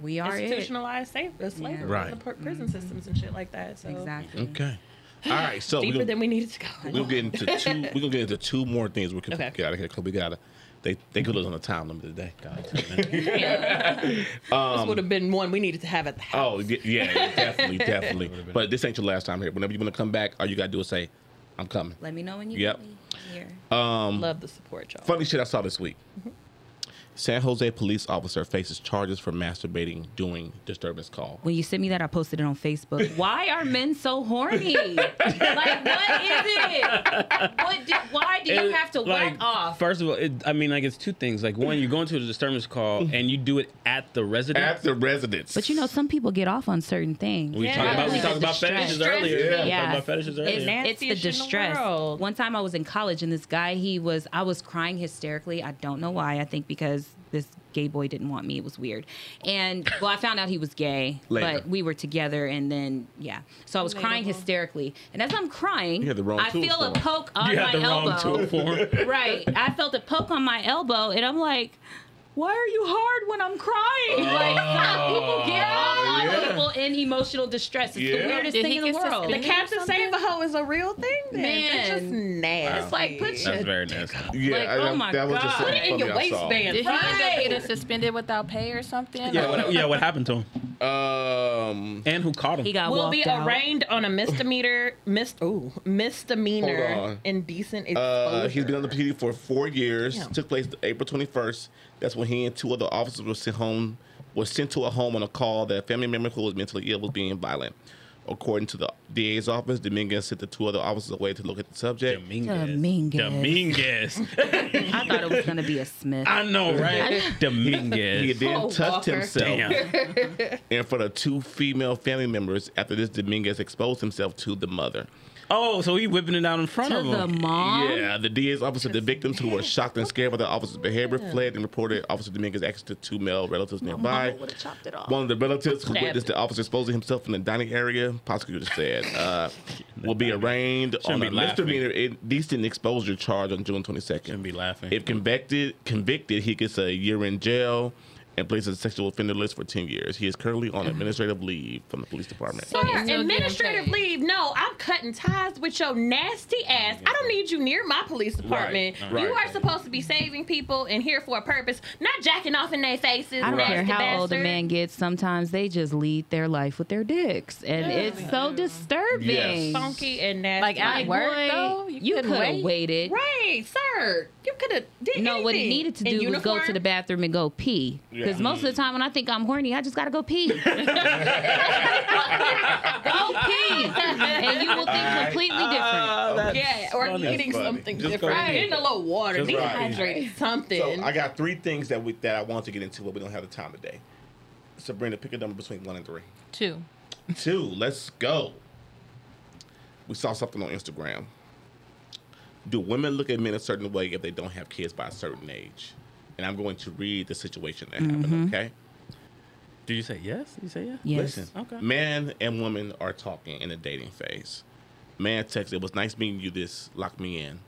We are institutionalized safe, uh, slavery, Right. in the pr- prison systems and shit like that. So Exactly. Okay. All right, so Deeper we're than gonna, we needed to go. we're gonna get into two. We're gonna get into two more things. We can Okay. get out of here. 'cause We gotta. They they put us on a time limit today. this um, would have been one we needed to have at the oh, house. Oh y- yeah, definitely, definitely. But this ain't your last time here. Whenever you want to come back, all you gotta do is say, "I'm coming." Let me know when you Yep. get me here. Um, Love the support, y'all. Funny shit I saw this week. Mm-hmm. San Jose police officer faces charges for masturbating during disturbance call. When you sent me that, I posted it on Facebook. Why are men so horny? like, what is it? What? Do, why do you have to like, whack off? First of all, it, I mean, like it's two things. Like one, you go into a disturbance call and you do it at the residence. At the residence. But you know, some people get off on certain things. we Yeah. talked about we talked about fetishes earlier. is Yeah, we Yeah. talked about fetishes earlier. It's, it's the in the distress. One time I was in college and this guy, he was, I was crying hysterically. I don't know why. I think because this gay boy didn't want me. It was weird. And well, I found out he was gay, Later. but we were together and then, yeah. So I was crying hysterically. And as I'm crying, You had the wrong I feel a poke on you my had the elbow. wrong tool for him. right. I felt a poke on my elbow, and I'm like, why are you hard when I'm crying? like, people get off on yeah. people in emotional distress. It's Yeah. the weirdest Did thing in the world. The suspended? Captain Save a Hoe is a real thing. Then. It's just Man. nasty. It's like, put your That's very nasty. yeah, like, I- oh my that was just God. Put it in your waistband. Did he end up Right. getting suspended without pay or something? Yeah, what, yeah. What happened to him? Um, And who caught him? He got will walked be out. arraigned on a misdemeanor, mis- ooh, misdemeanor Hold on. indecent exposure. Uh, he's been on the PD for four years. Yeah. Took place April 21st. That's when he and two other officers were sent home. Was sent to a home on a call that a family member who was mentally ill was being violent. According to the DA's office, Dominguez sent the two other officers away to look at the subject. Dominguez. Dominguez. Dominguez. I thought it was gonna be a Smith. I know, right? Dominguez. He Dominguez. then Oh, touched Walker. himself Damn. in front of two female family members after this Dominguez exposed himself to the mother. Oh, so he whipping it out in front to of the him. mom. Yeah, the DA's office said the victims who were shocked and scared by the officer's behavior fled and reported Officer Dominguez access to two male relatives nearby. would have chopped it off. One of the relatives who Stabbed witnessed the officer exposing himself in the dining area, prosecutor said, uh, will be arraigned on Shouldn't a be laughing. misdemeanor indecent exposure charge on June 22nd. Shouldn't be laughing. If convicted, convicted, he gets a year in jail and placed on the sexual offender list for 10 years. He is currently on administrative leave from the police department. So Sir, still administrative leave. No, I'm cutting ties with your nasty ass. I don't need you near my police department. right. You are supposed to be saving people and here for a purpose, not jacking off in their faces. I don't care nasty how old a man gets. Sometimes they just lead their life with their dicks, and it's so disturbing. Yes. Funky and nasty. Like, at Like, work, boy, though? You, You could have wait? waited. Right, sir. You could have did No, what he needed to In do was go to the bathroom and go pee. Because Yeah. most of the mm. time when I think I'm horny, I just gotta go pee. go pee, and you will think completely uh, different. Yeah, or funny. eating something Just different. go ahead. Getting a little water, Just right. something. So I got three things that we that I want to get into, but we don't have the time today. Sabrina, pick a number between one and three. Two. Two. Let's go. We saw something on Instagram. Do women look at men a certain way if they don't have kids by a certain age? And I'm going to read the situation that happened. Okay. Did you say yes? You say yes? Yes. Listen. Okay. Man and woman are talking in the dating phase. Man texts, it was nice meeting you this, lock me in.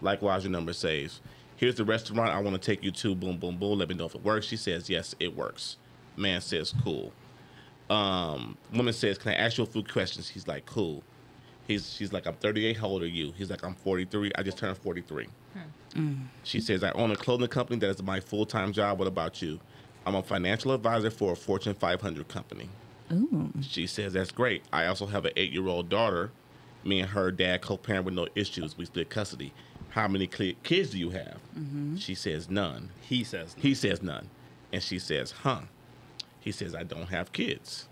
Likewise, your number saves. Here's the restaurant I want to take you to. Boom, boom, boom. Let me know if it works. She says, yes, it works. Man says, cool. Um, woman says, can I ask you a few questions? He's like, cool. He's, she's like, I'm 38. How old are you? He's like, I'm 43. I just turned 43. Hmm. She says, I own a clothing company that is my full time job. What about you? I'm a financial advisor for a Fortune 500 company. Ooh. She says, That's great. I also have an eight year old daughter. Me and her dad co parent with no issues. We split custody. How many kids do you have? Mm-hmm. She says, None. He says. He says, None. And she says, Huh. He says, I don't have kids.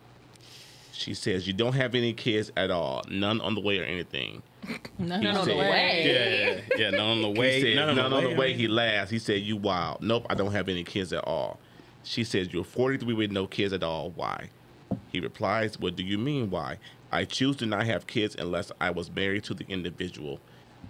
She says, You don't have any kids at all. None on the way or anything. None He on the said- way. Yeah, yeah, none on the He way. said, none none, on the way. or- He laughs. He said, "You wild." Nope, I don't have any kids at all. She says, "You're 43 with no kids at all. Why?" He replies, "What do you mean why? I choose to not have kids unless I was married to the individual.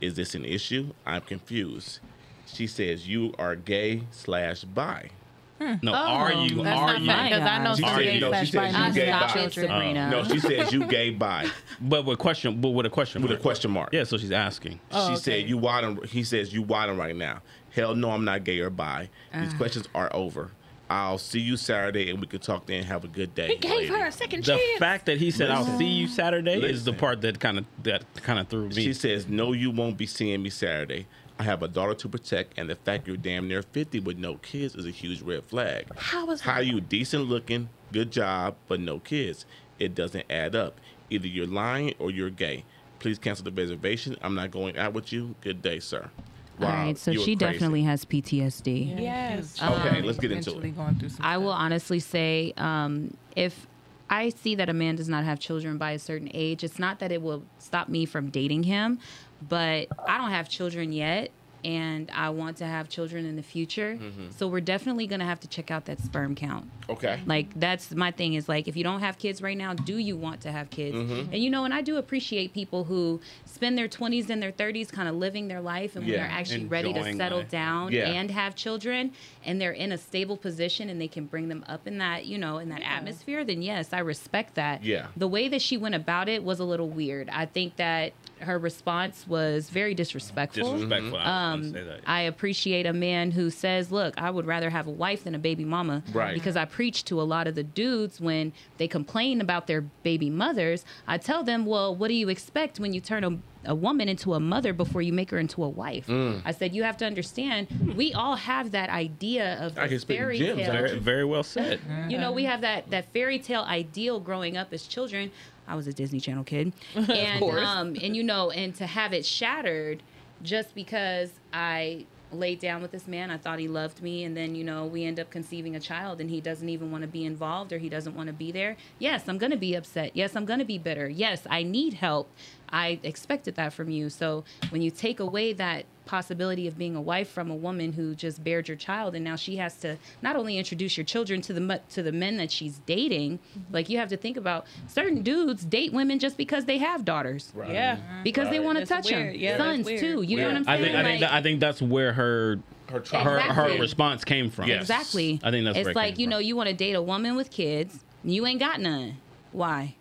Is this an issue? I'm confused." She says, "You are gay slash bi." Hmm. No, oh, are you? That's are not you? funny because I know She some said, gay uh, no, she slash said bi you gay Stop bi. it, Sabrina. No, she says you gay bi But with question, but with a question with a mark. question mark. Yeah, so she's asking. Oh, she okay. said, "You wildin'." He says, "You wildin' right now." Hell no, I'm not gay or bi. These ah. questions are over. I'll see you Saturday and we can talk then. Have a good day. He gave lady." her a second The chance. fact that he said, "I'll see you Saturday," is the Listen. part that kind of that kind of threw me. She says, "No, you won't be seeing me Saturday. I have a daughter to protect, and the fact you're damn near 50 with no kids is a huge red flag. How is How that? you decent looking, good job, but no kids? It doesn't add up. Either you're lying or you're gay. Please cancel the reservation. I'm not going out with you. Good day, sir." Wow, right, so she crazy. definitely has PTSD. Yes. Okay, let's get into it. going some I will honestly say, um, if I see that a man does not have children by a certain age, it's not that it will stop me from dating him, but I don't have children yet. And I want to have children in the future. So we're definitely going to have to check out that sperm count. Okay. Like that's my thing is like if you don't have kids right now, do you want to have kids? Mm-hmm. And you know, and I do appreciate people who spend their 20s and their 30s kind of living their life and when they're actually ready to settle life. down Yeah. and have children and they're in a stable position and they can bring them up in that, you know, in that atmosphere, then yes, I respect that. Yeah. The way that she went about it was a little weird. I think that her response was very disrespectful. disrespectful. I Um, say that. I appreciate a man who says, "Look, I would rather have a wife than a baby mama." Right. Because I preach to a lot of the dudes when they complain about their baby mothers. I tell them, "Well, what do you expect when you turn a a woman into a mother before you make her into a wife?" Mm. I said, "You have to understand. We all have that idea of I can speak fairy tale. very, very well said. You know, we have that that fairy tale ideal growing up as children. I was a Disney Channel kid, and course. um, and you know, and to have it shattered just because I laid down with this man, I thought he loved me, and then you know we end up conceiving a child, and he doesn't even want to be involved or he doesn't want to be there. Yes, I'm gonna be upset. Yes, I'm gonna be bitter. Yes, I need help. I expected that from you. So when you take away that possibility of being a wife from a woman who just bared your child and now she has to not only introduce your children to the to the men that she's dating mm-hmm. like you have to think about certain dudes date women just because they have daughters Right. Yeah. because they want to touch weird. them Yeah, sons too you know what i'm I saying think I think Like- that, I think that's where her Her her trauma. her Exactly. response came from. Yes. Exactly. I think that's where it's it like came you from. know you want to date a woman with kids. You ain't got none. Why?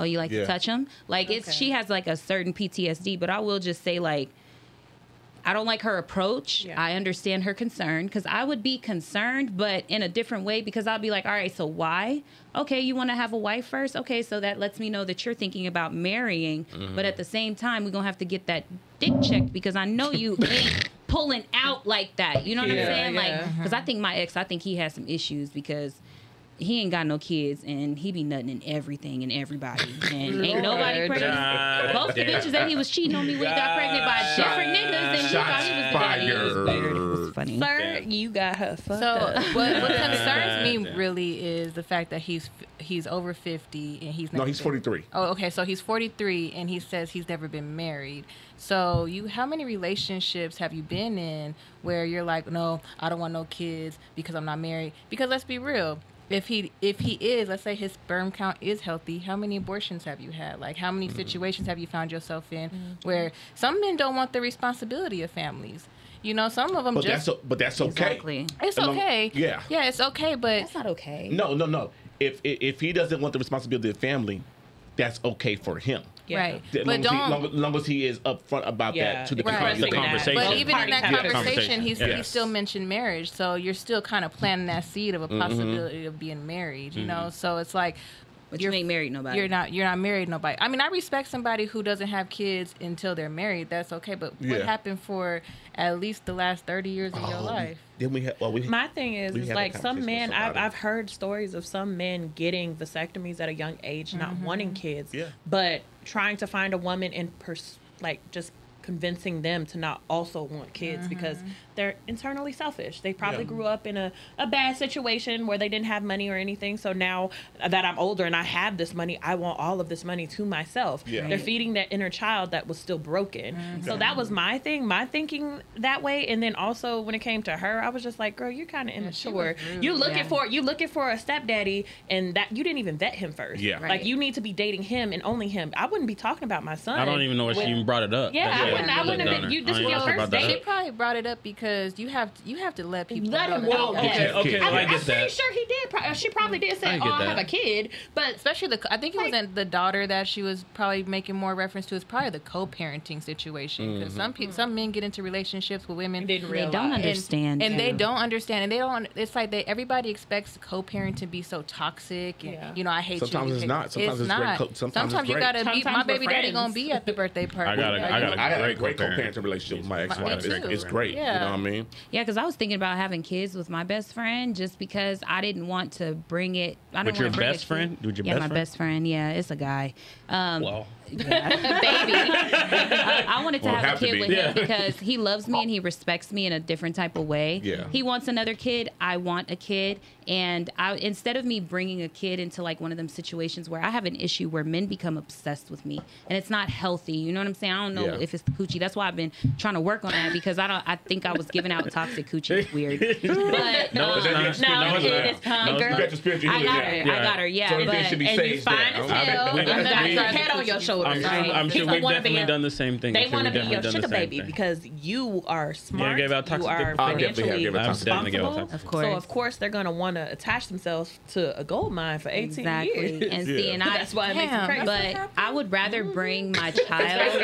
Oh, you like Yeah. to touch them? Like it's she has like a certain PTSD, but I will just say like. I don't like her approach. Yeah. I understand her concern because I would be concerned, but in a different way because I'll be like, all right, so why? Okay, you want to have a wife first? Okay, so that lets me know that you're thinking about marrying, mm-hmm. but at the same time, we're going to have to get that dick checked because I know you ain't pulling out like that. You know what Yeah, I'm saying? yeah. Like, because I think my ex, I think he has some issues because he ain't got no kids and he be nutting in everything and everybody and ain't nobody pregnant. God Both the bitches that he was cheating on me with got pregnant by Shots different niggas and he thought he was the daddy. It was weird. It was funny. Sir, Damn. you got her fucked So up. what, what concerns me Damn. really is the fact that he's he's over fifty and he's No, never he's been- 43. Oh, okay. So he's 43 and he says he's never been married. So you, how many relationships have you been in where you're like, no, I don't want no kids because I'm not married? Because let's be real. If he if he is, let's say his sperm count is healthy, how many abortions have you had? Like how many mm. situations have you found yourself in mm-hmm. where some men don't want the responsibility of families? You know, some of them But just that's o- but that's okay. Exactly. it's As long- okay. yeah. Yeah, it's okay, but That's not okay. No, no, no. If if if he doesn't want the responsibility of the family, that's okay for him. Yeah. right. As But long, as he, don't long, long as he is upfront about Yeah, that to the, Right. the expressing that. conversation. But even in that have conversation, Conversation, he's, yes. he still mentioned marriage. So you're still kind of planting that seed of a Mm-hmm. possibility of being married. You know, so it's like But you're you ain't married nobody. You're not. You're not married. Nobody. I mean, I respect somebody who doesn't have kids until they're married. That's okay. But what happened for at least the last thirty years of your Oh, life? Then we have well we My thing is, We is like some conversation men. I've. I've heard stories of some men getting vasectomies at a young age, not wanting mm-hmm. kids, Yeah. but trying to find a woman and pers- like just convincing them to not also want kids because mm-hmm. they're internally selfish. They probably Yeah. grew up in a, a bad situation where they didn't have money or anything. So now that I'm older and I have this money, I want all of this money to myself. Yeah. They're feeding that inner child that was still broken. Mm-hmm. So that was my thing, my thinking that way. And then also when it came to her, I was just like, girl, you're kind of immature. was rude. You looking Yeah. for you looking for a stepdaddy, and that you didn't even vet him first. Yeah. like you need to be dating him and only him. I wouldn't be talking about my son. I don't even know if she even brought it up. Yeah, I Yeah. Wouldn't. I wouldn't have been. You. This I is your first about that. She probably brought it up because you have you have to let people Let know him know. Okay, Yes. okay, well, I I'm get pretty that. sure he did. pro- She probably did say, I "Oh, get I have a kid," but Especially the, I think it was in the daughter that she was probably making more reference to is probably the co-parenting situation because some Mm-hmm. pe- some men get into relationships with women didn't They don't understand. and, they don't understand, and they don't. It's like they everybody expects co-parent to be so toxic, and Yeah. you know I hate Sometimes you. it's not. Sometimes it's great not. co- sometimes it's you gotta be. My Sometimes we're baby daddy gonna be at the birthday party. I gotta. I got a I had a great great co-parent. co-parenting relationship with my ex-wife. Me It's, too. it's great. You Yeah. know what I mean? Yeah, because I was thinking about having kids with my best friend just because I didn't want to bring it. I With don't your want to bring a best kid- friend? With your yeah, best my friend? best friend. Yeah, it's a guy. Um, Well, baby. I, I wanted to Well, have, have a kid with Yeah. him because he loves me and he respects me in a different type of way. Yeah. He wants another kid. I want a kid. And I, instead of me bringing a kid into like one of them situations where I have an issue where men become obsessed with me and it's not healthy. You know what I'm saying? I don't know Yeah. if it's the coochie. That's why I've been trying to work on that because I don't. I think I was giving out toxic coochie. It's weird. But no, it's um, not. No, No, it's it not. is time, No, it's girl. not. You got your I got her. Yeah. I got her. Yeah, So everything but should be and you saged fine there. as hell. You got we- your head on your shoulders. I'm sure, right? I'm sure we've definitely a- done the same thing. They want to be your sugar baby thing. because you are smart. gave out you are dick- I'll definitely have financially given I've definitely given responsible. toxic Of course. So of course they're gonna want to attach themselves to a gold mine for 18 exactly. years. And see, Yeah. and I. That's why it makes Damn, it crazy. But I would rather bring my child.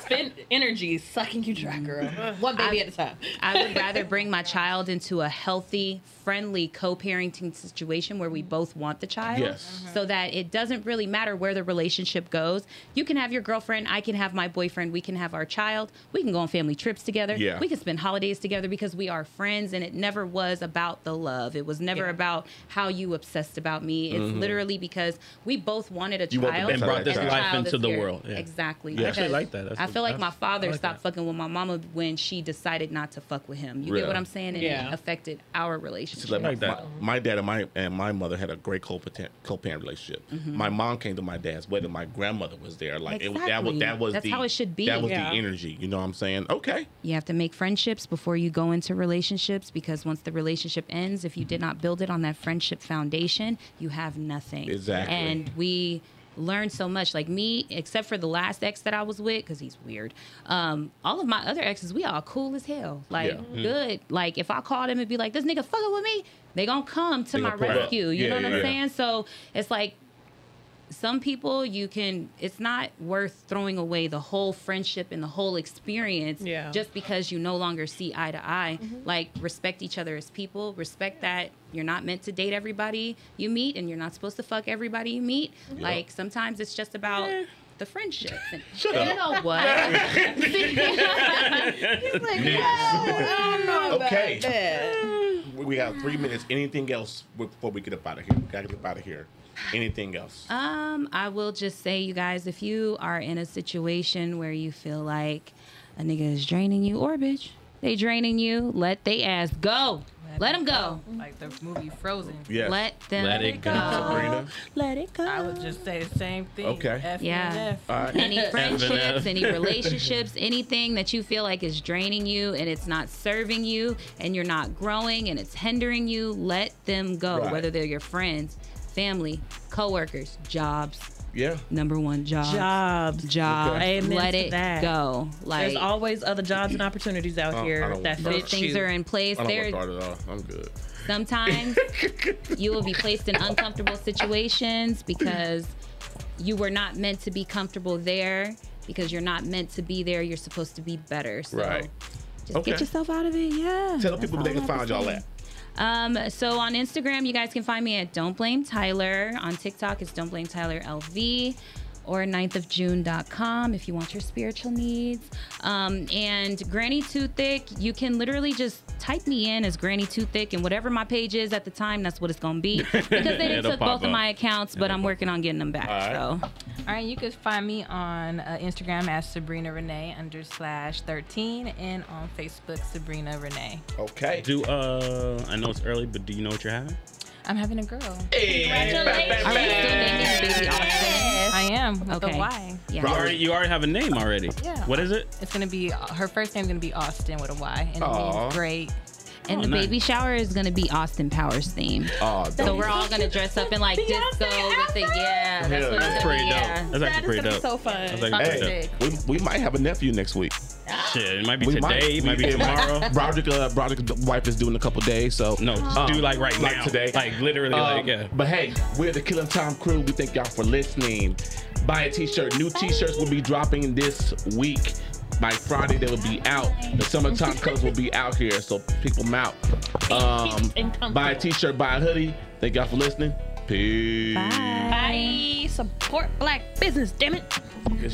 spend energy sucking you dry, girl. One baby I- at a time. I would rather bring my child into a healthy, friendly co-parenting situation where we both want the child. Yes. So that it doesn't really matter where the relationship goes. You can have your girlfriend, I can have my boyfriend, we can have our child. We can go on family trips together. Yeah. We can spend holidays together because we are friends and it never was about the love. It was never Yeah. about how you obsessed about me. It's literally because we both wanted a You child. best And brought this life child into is the world. Yeah. Exactly. Yeah. I actually like that. That's I feel like my father like stopped that. fucking with my mama when she decided not to fuck with him. You Yeah. get what I'm saying? And Yeah. it affected our relationship. like, like my, that. my, my dad and my and my mother had a great co-parent, co-parent relationship. Mm-hmm. My mom came to my dad's wedding. My grandmother was there. Like it, that was that was That's the how it should be. That was Yeah. the energy. You know what I'm saying? Okay. You have to make friendships before you go into relationships because once the relationship ends, if you did not build it on that friendship foundation, you have nothing. Exactly. And we learned so much. Like me, except for the last ex that I was with, because he's weird. Um, all of my other exes, we all cool as hell. Like Yeah. good. Like if I called him and be like, "This nigga fucking with me," they gonna come to They my gonna up. rescue. You Yeah, know what yeah, I'm yeah. saying? So it's like some people you can it's not worth throwing away the whole friendship and the whole experience Yeah. just because you no longer see eye to eye mm-hmm. like respect each other as people respect that you're not meant to date everybody you meet and you're not supposed to fuck everybody you meet like sometimes it's just about the friendship and Shut you up. know what Okay. We- We got three minutes. Anything else before we get up out of here? We gotta get up out of here. Anything else? Um, I will just say, you guys, if you are in a situation where you feel like a nigga is draining you, or bitch, they draining you, let they ass go. Let them go. Like the movie Frozen. Yes. Let them Let it go. Sabrina. Let it go. I would just say the same thing. Okay. F Yeah. and F. All right. Any friendships, F. any relationships, anything that you feel like is draining you and it's not serving you and you're not growing and it's hindering you, let them go. Right. Whether they're your friends, family, coworkers, jobs. Yeah. Number one, jobs. Jobs. Jobs. Okay. Amen Let to it that. go. Like There's always other jobs and opportunities out I don't- I here that want those fit things are in place. I don't There, want to start it off. I'm good. sometimes you will be placed in uncomfortable situations because you were not meant to be comfortable there because you're not meant to be there. You're supposed to be better. So Right. just Okay. get yourself out of it. Yeah. Tell the people where they can find y'all say. at. Um, so on Instagram, you guys can find me at Don't Blame Tyler. On TikTok, it's Don't Blame Tyler LV or 9thofjune.com if you want your spiritual needs. Um, and Granny Too Thick, you can literally just type me in as Granny Too Thick, and whatever my page is at the time, that's what it's going to be. Because they took pop both of my accounts, but I'm working on getting them back. All right. So All right, you can find me on uh, Instagram as Sabrina Renee under slash 13 and on Facebook Sabrina Renee. Okay. Do uh, I know it's early, but do you know what you're having? I'm having a girl. Hey. Congratulations. are we still naming baby Austin? I am with Okay. a Y. Yeah. You already, you already have a name already. Yeah. What is it? It's gonna be her first name's gonna be Austin with a Y, and it means great. And Oh, the nice. baby shower is gonna be Austin Powers themed. Oh, So we're all gonna dress up in like Beyonce disco with the yeah. That's yeah. That's pretty be, dope. yeah. That's actually is pretty gonna dope. so fun. That's actually Hey, we, we might have a nephew next week. Shit, it might be We today, it might be tomorrow. Broderick, uh, Broderick's wife is doing a couple days, so No, Um, do like right like now. today. Like literally, like Um, yeah. But hey, we're the Killing Time crew. We thank y'all for listening. Buy a t-shirt. New t-shirts will be dropping this week. By Friday, they will be out. The summertime colors will be out here, so pick them out. Um, And come buy a through. t-shirt, buy a hoodie. Thank y'all for listening. Peace. Bye. Bye. Support black business, damn it. Good